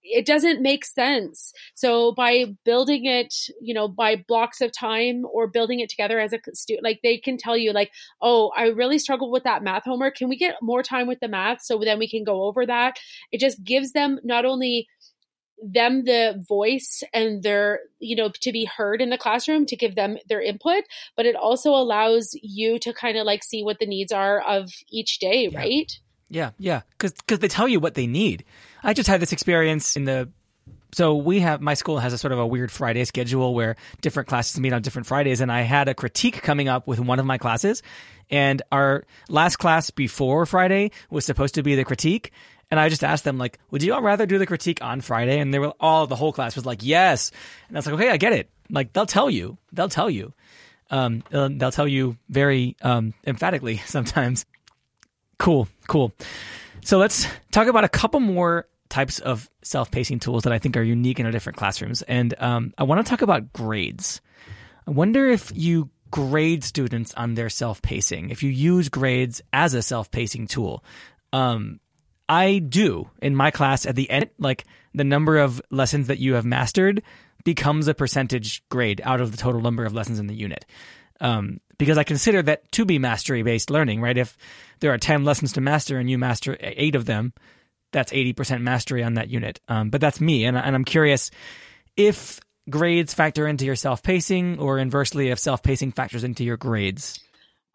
it doesn't make sense. So by building it, you know, by blocks of time or building it together as a student, like they can tell you, like, oh, I really struggled with that math homework. Can we get more time with the math so then we can go over that? It just gives them not only them the voice and their you know to be heard in the classroom to give them their input but it also allows you to kind of like see what the needs are of each day yeah. right? Yeah yeah. Because because they tell you what they need. I just had this experience in the so we have my school has a sort of a weird friday schedule where different classes meet on different fridays and i had a critique coming up with one of my classes and our last class before friday was supposed to be the critique and I just asked them like, would you all rather do the critique on Friday? And they were all the whole class was like, yes. And I was like, okay, I get it. Like they'll tell you, they'll tell you, um, they'll, tell you very um, emphatically sometimes. Cool, cool. So let's talk about a couple more types of self-pacing tools that I think are unique in our different classrooms. And um, I want to talk about grades. I wonder if you grade students on their self-pacing, if you use grades as a self-pacing tool. Um, I do in my class at the end, like the number of lessons that you have mastered becomes a percentage grade out of the total number of lessons in the unit. Um, because I consider that to be mastery based learning, right? If there are 10 lessons to master and you master eight of them, that's 80% mastery on that unit. Um, but that's me. And, and I'm curious if grades factor into your self pacing or inversely if self pacing factors into your grades.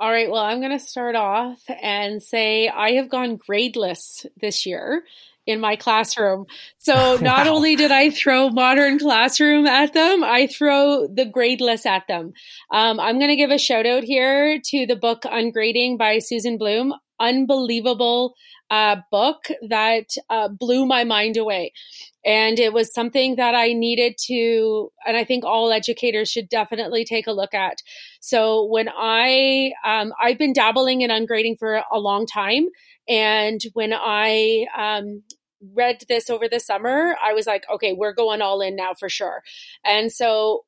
All right, well, I'm going to start off and say I have gone gradeless this year in my classroom. So not wow. only did I throw modern classroom at them, I throw the gradeless at them. Um, I'm going to give a shout out here to the book Ungrading by Susan Blum. Unbelievable uh, book that uh, blew my mind away. And it was something that I needed to, and I think all educators should definitely take a look at. So when I, um, I've been dabbling in ungrading for a long time. And when I, um, read this over the summer, I was like, okay, we're going all in now for sure. And so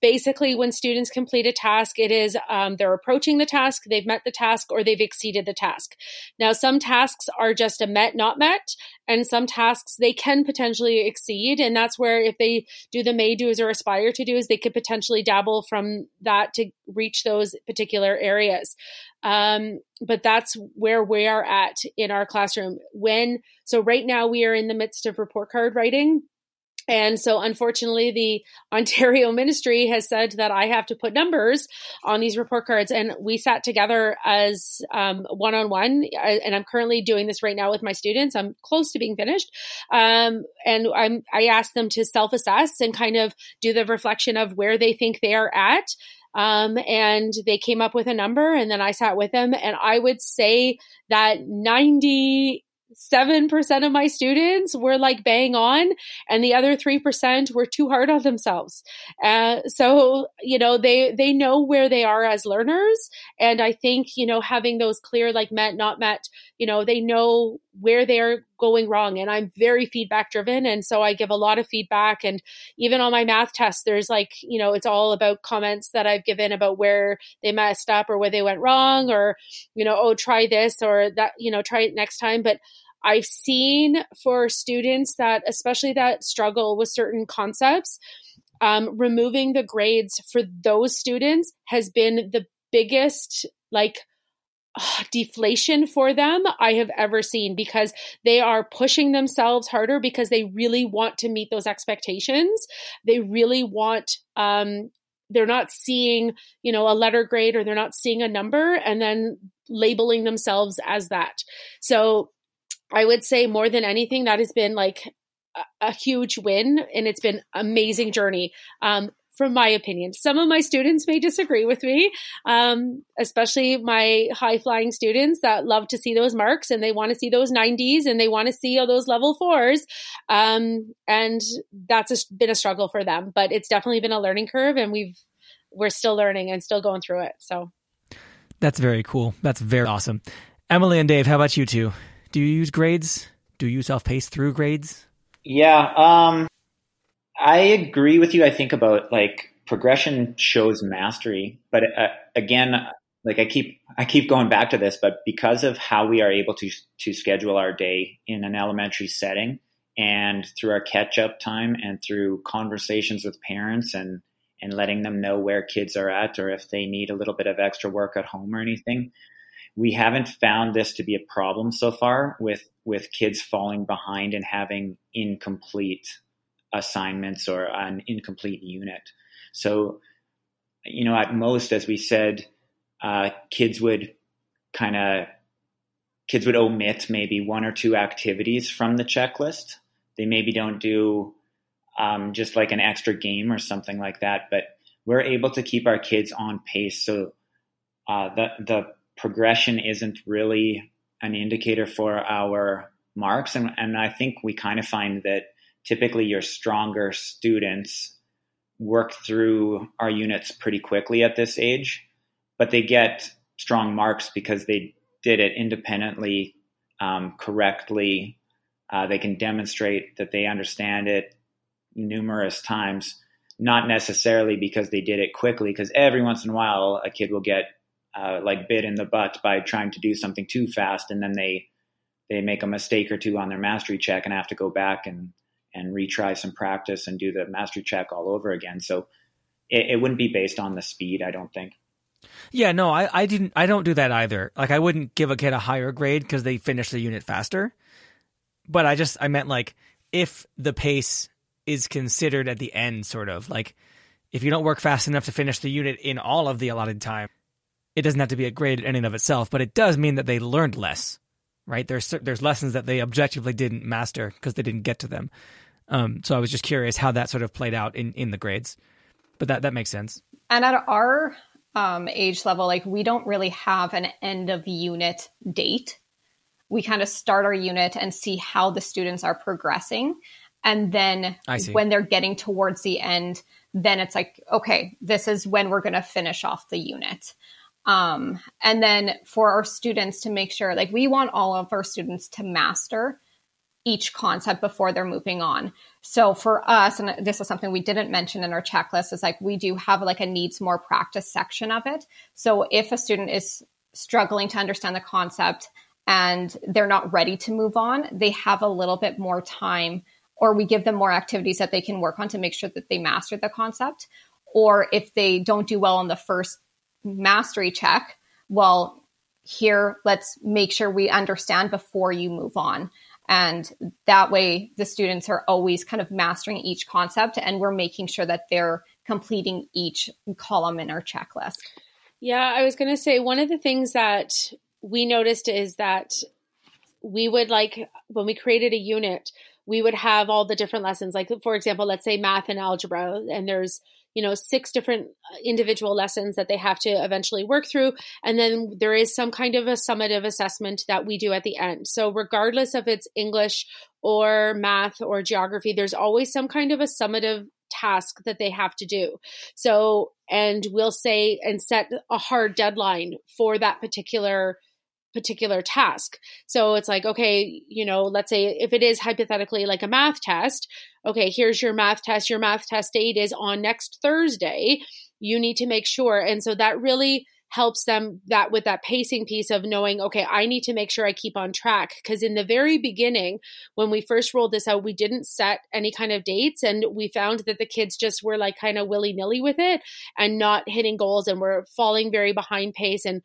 basically when students complete a task it is um, they're approaching the task they've met the task or they've exceeded the task. Now some tasks are just a met not met and some tasks they can potentially exceed and that's where if they do the may do's or aspire to do is they could potentially dabble from that to reach those particular areas. Um, but that's where we are at in our classroom. When so right now we are in the midst of report card writing and so, unfortunately, the Ontario ministry has said that I have to put numbers on these report cards. And we sat together as one on one. And I'm currently doing this right now with my students. I'm close to being finished. Um, and I'm, I asked them to self assess and kind of do the reflection of where they think they are at. Um, and they came up with a number and then I sat with them and I would say that 90 7% of my students were like bang on and the other 3% were too hard on themselves. Uh, so you know they they know where they are as learners and i think you know having those clear like met not met you know they know where they're going wrong and i'm very feedback driven and so i give a lot of feedback and even on my math tests there's like you know it's all about comments that i've given about where they messed up or where they went wrong or you know oh try this or that you know try it next time. But I've seen for students that, especially that struggle with certain concepts, um, removing the grades for those students has been the biggest like deflation for them I have ever seen because they are pushing themselves harder because they really want to meet those expectations. They really want um, they're not seeing you know a letter grade or they're not seeing a number and then labeling themselves as that so i would say more than anything that has been like a, a huge win and it's been amazing journey um, from my opinion. Some of my students may disagree with me, um, especially my high flying students that love to see those marks and they want to see those 90s and they want to see all those level fours. Um, and that's a, been a struggle for them, but it's definitely been a learning curve and we've, we're still learning and still going through it. So that's very cool. That's very awesome. Emily and Dave, how about you two? Do you use grades? Do you self pace through grades? Yeah. Um, I agree with you. I think about like progression shows mastery, but uh, again, like I keep I keep going back to this, but because of how we are able to to schedule our day in an elementary setting and through our catch up time and through conversations with parents and and letting them know where kids are at or if they need a little bit of extra work at home or anything, we haven't found this to be a problem so far with with kids falling behind and having incomplete assignments or an incomplete unit. So, you know, at most, as we said, uh, kids would kind of kids would omit maybe one or two activities from the checklist. They maybe don't do um, just like an extra game or something like that, but we're able to keep our kids on pace. So uh, the the progression isn't really an indicator for our marks, and and I think we kind of find that typically your stronger students work through our units pretty quickly at this age, but they get strong marks because they did it independently, um, correctly. Uh, they can demonstrate that they understand it numerous times, not necessarily because they did it quickly, because every once in a while a kid will get uh, like bit in the butt by trying to do something too fast, and then they they make a mistake or two on their mastery check and have to go back and and retry some practice and do the mastery check all over again. So it, it wouldn't be based on the speed, I don't think. Yeah, no, I, I didn't. I don't do that either. Like, I wouldn't give a kid a higher grade because they finish the unit faster. But I just I meant like if the pace is considered at the end, sort of like if you don't work fast enough to finish the unit in all of the allotted time, it doesn't have to be a grade in and of itself. But it does mean that they learned less, right? There's there's lessons that they objectively didn't master because they didn't get to them. Um, so I was just curious how that sort of played out in, in the grades, but that, that makes sense. And at our um, age level, like we don't really have an end of unit date. We kind of start our unit and see how the students are progressing. And then when they're getting towards the end, then it's like, okay, this is when we're going to finish off the unit. Um, and then for our students to make sure, like, we want all of our students to master each concept before they're moving on. So for us, and this is something we didn't mention in our checklist, is like we do have like a needs more practice section of it. So if a student is struggling to understand the concept and they're not ready to move on, they have a little bit more time or we give them more activities that they can work on to make sure that they master the concept. Or if they don't do well on the first mastery check, well, here, let's make sure we understand before you move on. And that way, the students are always kind of mastering each concept, and we're making sure that they're completing each column in our checklist. Yeah, I was going to say one of the things that we noticed is that we would like when we created a unit, we would have all the different lessons. Like, for example, let's say math and algebra, and there's you know six different uh, individual lessons that they have to eventually work through. And then there is some kind of a summative assessment that we do at the end. So regardless of it's english or math or geography there's always some kind of a summative task that they have to do. So and we'll say and set a hard deadline for that particular particular task. So it's like, okay, you know, let's say if it is hypothetically like a math test, okay, here's your math test. Your math test date is on next Thursday. You need to make sure. And so that really helps them that with that pacing piece of knowing, okay, I need to make sure I keep on track. Because in the very beginning, when we first rolled this out, we didn't set any kind of dates. And we found that the kids just were like kind of willy nilly with it and not hitting goals and were falling very behind pace. And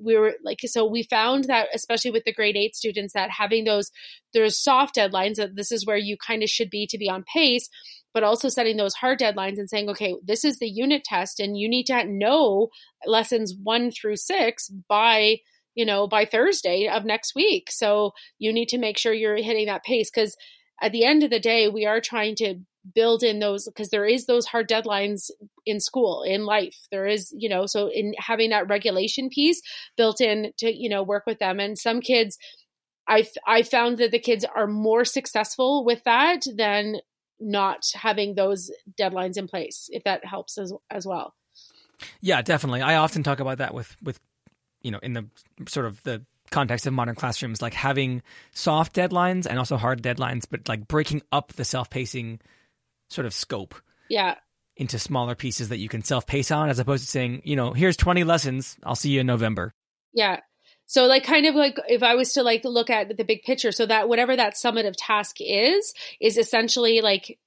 we were like so we found that especially with the grade eight students that having those there's soft deadlines that this is where you kind of should be to be on pace but also setting those hard deadlines and saying okay this is the unit test and you need to know lessons one through six by you know by thursday of next week. So you need to make sure you're hitting that pace because at the end of the day we are trying to build in those because there is those hard deadlines in school in life. There is you know so in having that regulation piece built in to you know work with them. And some kids i i found that the kids are more successful with that than not having those deadlines in place if that helps as as well. Yeah definitely. I often talk about that with with you know in the sort of the context of modern classrooms like having soft deadlines and also hard deadlines but like breaking up the self-pacing sort of scope. Yeah. Into smaller pieces that you can self pace on, as opposed to saying, you know, here's 20 lessons. I'll see you in November. Yeah. So like kind of like if I was to like look at the big picture, so that whatever that summative task is, is essentially like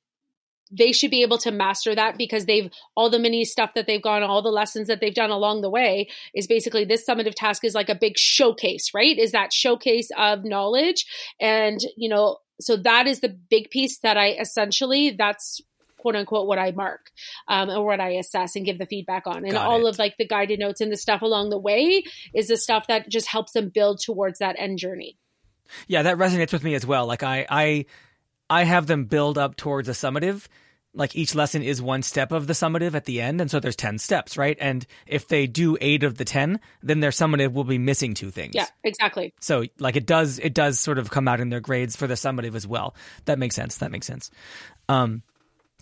they should be able to master that because they've all the mini stuff that they've gone, all the lessons that they've done along the way is basically this summative task is like a big showcase, right? Is that showcase of knowledge. And, you know, so that is the big piece that I essentially that's quote unquote what I mark um, or what I assess and give the feedback on. And Got all it. of like the guided notes and the stuff along the way is the stuff that just helps them build towards that end journey. Yeah, that resonates with me as well. Like I I I have them build up towards a summative. Like each lesson is one step of the summative at the end and so there's 10 steps right? And if they do 8 of the 10 then their summative will be missing two things. Yeah exactly. So like it does it does sort of come out in their grades for the summative as well. That makes sense that makes sense. Um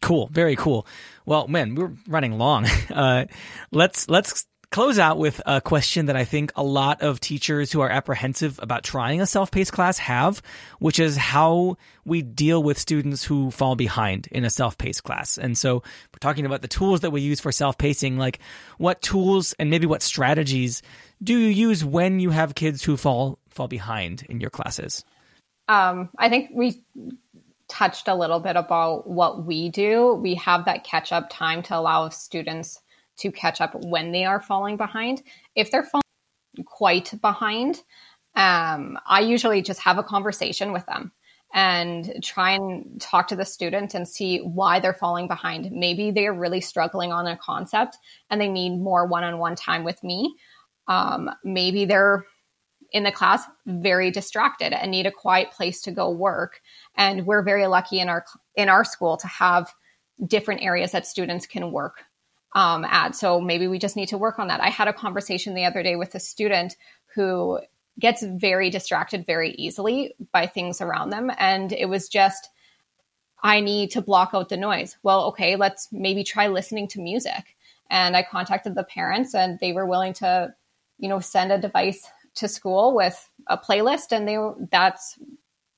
cool very cool. Well man we're running long. Uh let's let's close out with a question that I think a lot of teachers who are apprehensive about trying a self-paced class have, which is how we deal with students who fall behind in a self-paced class. And so we're talking about the tools that we use for self-pacing, like what tools and maybe what strategies do you use when you have kids who fall fall behind in your classes? Um, I think we touched a little bit about what we do. We have that catch up time to allow students to catch up when they are falling behind. If they're falling quite behind, um, I usually just have a conversation with them and try and talk to the student and see why they're falling behind. Maybe they're really struggling on a concept and they need more one on one time with me. Um, maybe they're in the class very distracted and need a quiet place to go work. And we're very lucky in our in our school to have different areas that students can work um, at. So maybe we just need to work on that. I had a conversation the other day with a student who gets very distracted very easily by things around them. And it was just, I need to block out the noise. Well, okay, let's maybe try listening to music. And I contacted the parents and they were willing to, you know, send a device to school with a playlist and they that's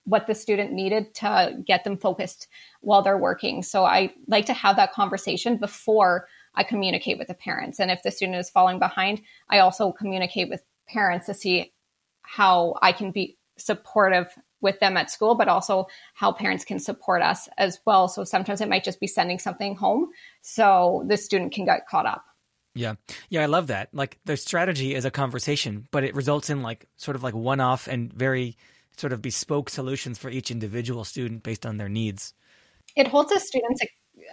what the student needed to get them focused while they're working. So I like to have that conversation before I communicate with the parents. And if the student is falling behind, I also communicate with parents to see how I can be supportive with them at school, but also how parents can support us as well. So sometimes it might just be sending something home so the student can get caught up. Yeah. Yeah, I love that. Like the strategy is a conversation, but it results in like sort of like one off and very sort of bespoke solutions for each individual student based on their needs. It holds the students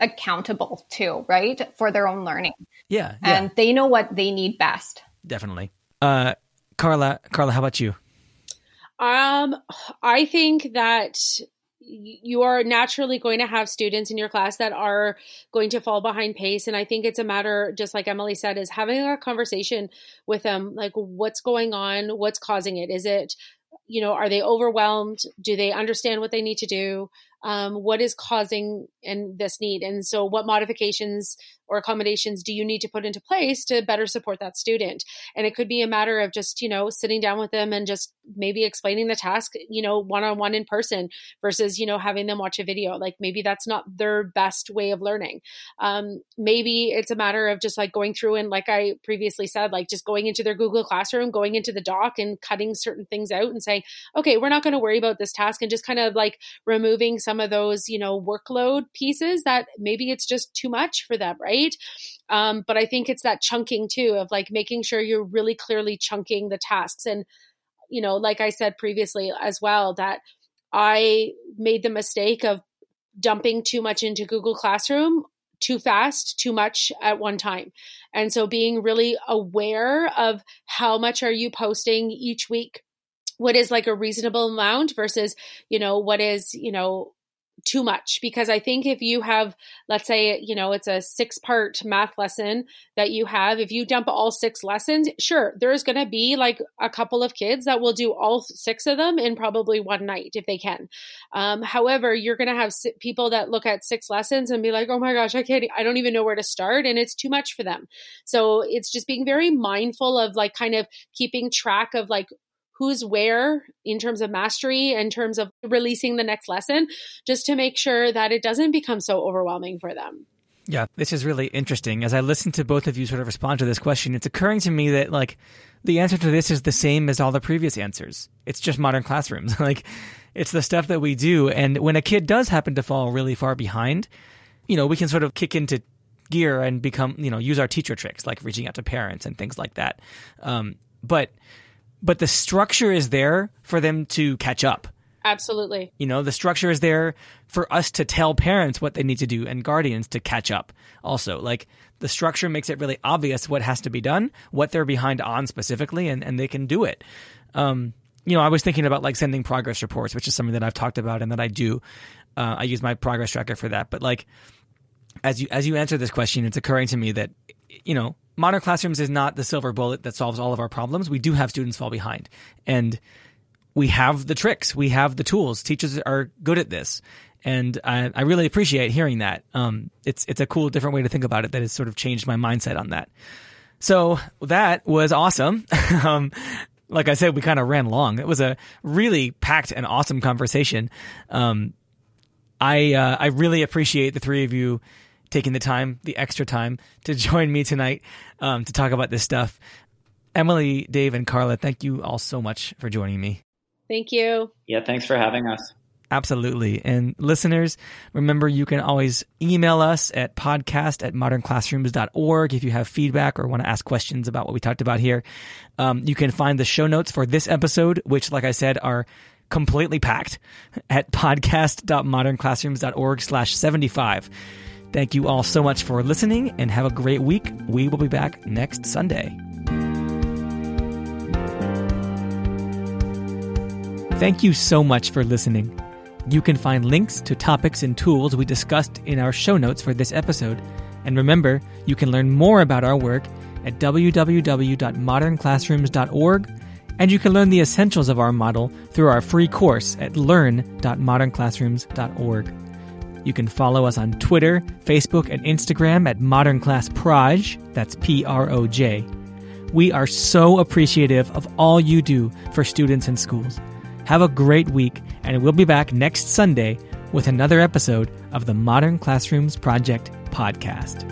accountable too, right? For their own learning. Yeah. yeah. And they know what they need best. Definitely. Uh, Carla, Carla, how about you? Um, I think that you are naturally going to have students in your class that are going to fall behind pace and i think it's a matter just like emily said is having a conversation with them like what's going on what's causing it is it you know are they overwhelmed do they understand what they need to do um, what is causing and this need? And so what modifications or accommodations do you need to put into place to better support that student? And it could be a matter of just you know sitting down with them and just maybe explaining the task you know one on one in person versus you know having them watch a video. Like maybe that's not their best way of learning. Um, maybe it's a matter of just like going through and like i previously said like just going into their google classroom going into the doc and cutting certain things out and saying okay we're not going to worry about this task and just kind of like removing some of those you know workload pieces that maybe it's just too much for them right um, but i think it's that chunking too of like making sure you're really clearly chunking the tasks and you know like i said previously as well that I made the mistake of dumping too much into Google Classroom too fast, too much at one time. And so being really aware of how much are you posting each week? What is like a reasonable amount versus, you know, what is, you know, too much because I think if you have, let's say, you know, it's a six part math lesson that you have, if you dump all six lessons, sure, there's going to be like a couple of kids that will do all six of them in probably one night if they can. Um, however, you're going to have people that look at six lessons and be like, oh my gosh, I can't, I don't even know where to start. And it's too much for them. So it's just being very mindful of like kind of keeping track of like who's where in terms of mastery, in terms of releasing the next lesson, just to make sure that it doesn't become so overwhelming for them. Yeah, this is really interesting. As I listen to both of you sort of respond to this question, it's occurring to me that like the answer to this is the same as all the previous answers. It's just modern classrooms. like it's the stuff that we do and when a kid does happen to fall really far behind, you know, we can sort of kick into gear and become, you know, use our teacher tricks like reaching out to parents and things like that. Um, but but the structure is there for them to catch up. Absolutely. You know, the structure is there for us to tell parents what they need to do and guardians to catch up. Also, like the structure makes it really obvious what has to be done, what they're behind on specifically, and, and they can do it. Um, you know, I was thinking about like sending progress reports, which is something that I've talked about and that I do. Uh, I use my progress tracker for that. But like, as you as you answer this question, it's occurring to me that you know modern classrooms is not the silver bullet that solves all of our problems. We do have students fall behind, and we have the tricks, we have the tools. Teachers are good at this, and I, I really appreciate hearing that. Um, it's it's a cool, different way to think about it that has sort of changed my mindset on that. So that was awesome. um, like I said, we kind of ran long. It was a really packed and awesome conversation. Um, I uh, I really appreciate the three of you taking the time, the extra time, to join me tonight um, to talk about this stuff. Emily, Dave, and Carla, thank you all so much for joining me. Thank you. Yeah, thanks for having us. Absolutely. And listeners, remember you can always email us at podcast at modernclassrooms.org if you have feedback or want to ask questions about what we talked about here. Um, you can find the show notes for this episode, which, like I said, are completely packed at podcast.modernclassrooms.org slash 75. Thank you all so much for listening and have a great week. We will be back next Sunday. Thank you so much for listening. You can find links to topics and tools we discussed in our show notes for this episode. And remember, you can learn more about our work at www.modernclassrooms.org, and you can learn the essentials of our model through our free course at learn.modernclassrooms.org. You can follow us on Twitter, Facebook, and Instagram at Modern Class Proj. That's P R O J. We are so appreciative of all you do for students and schools. Have a great week, and we'll be back next Sunday with another episode of the Modern Classrooms Project podcast.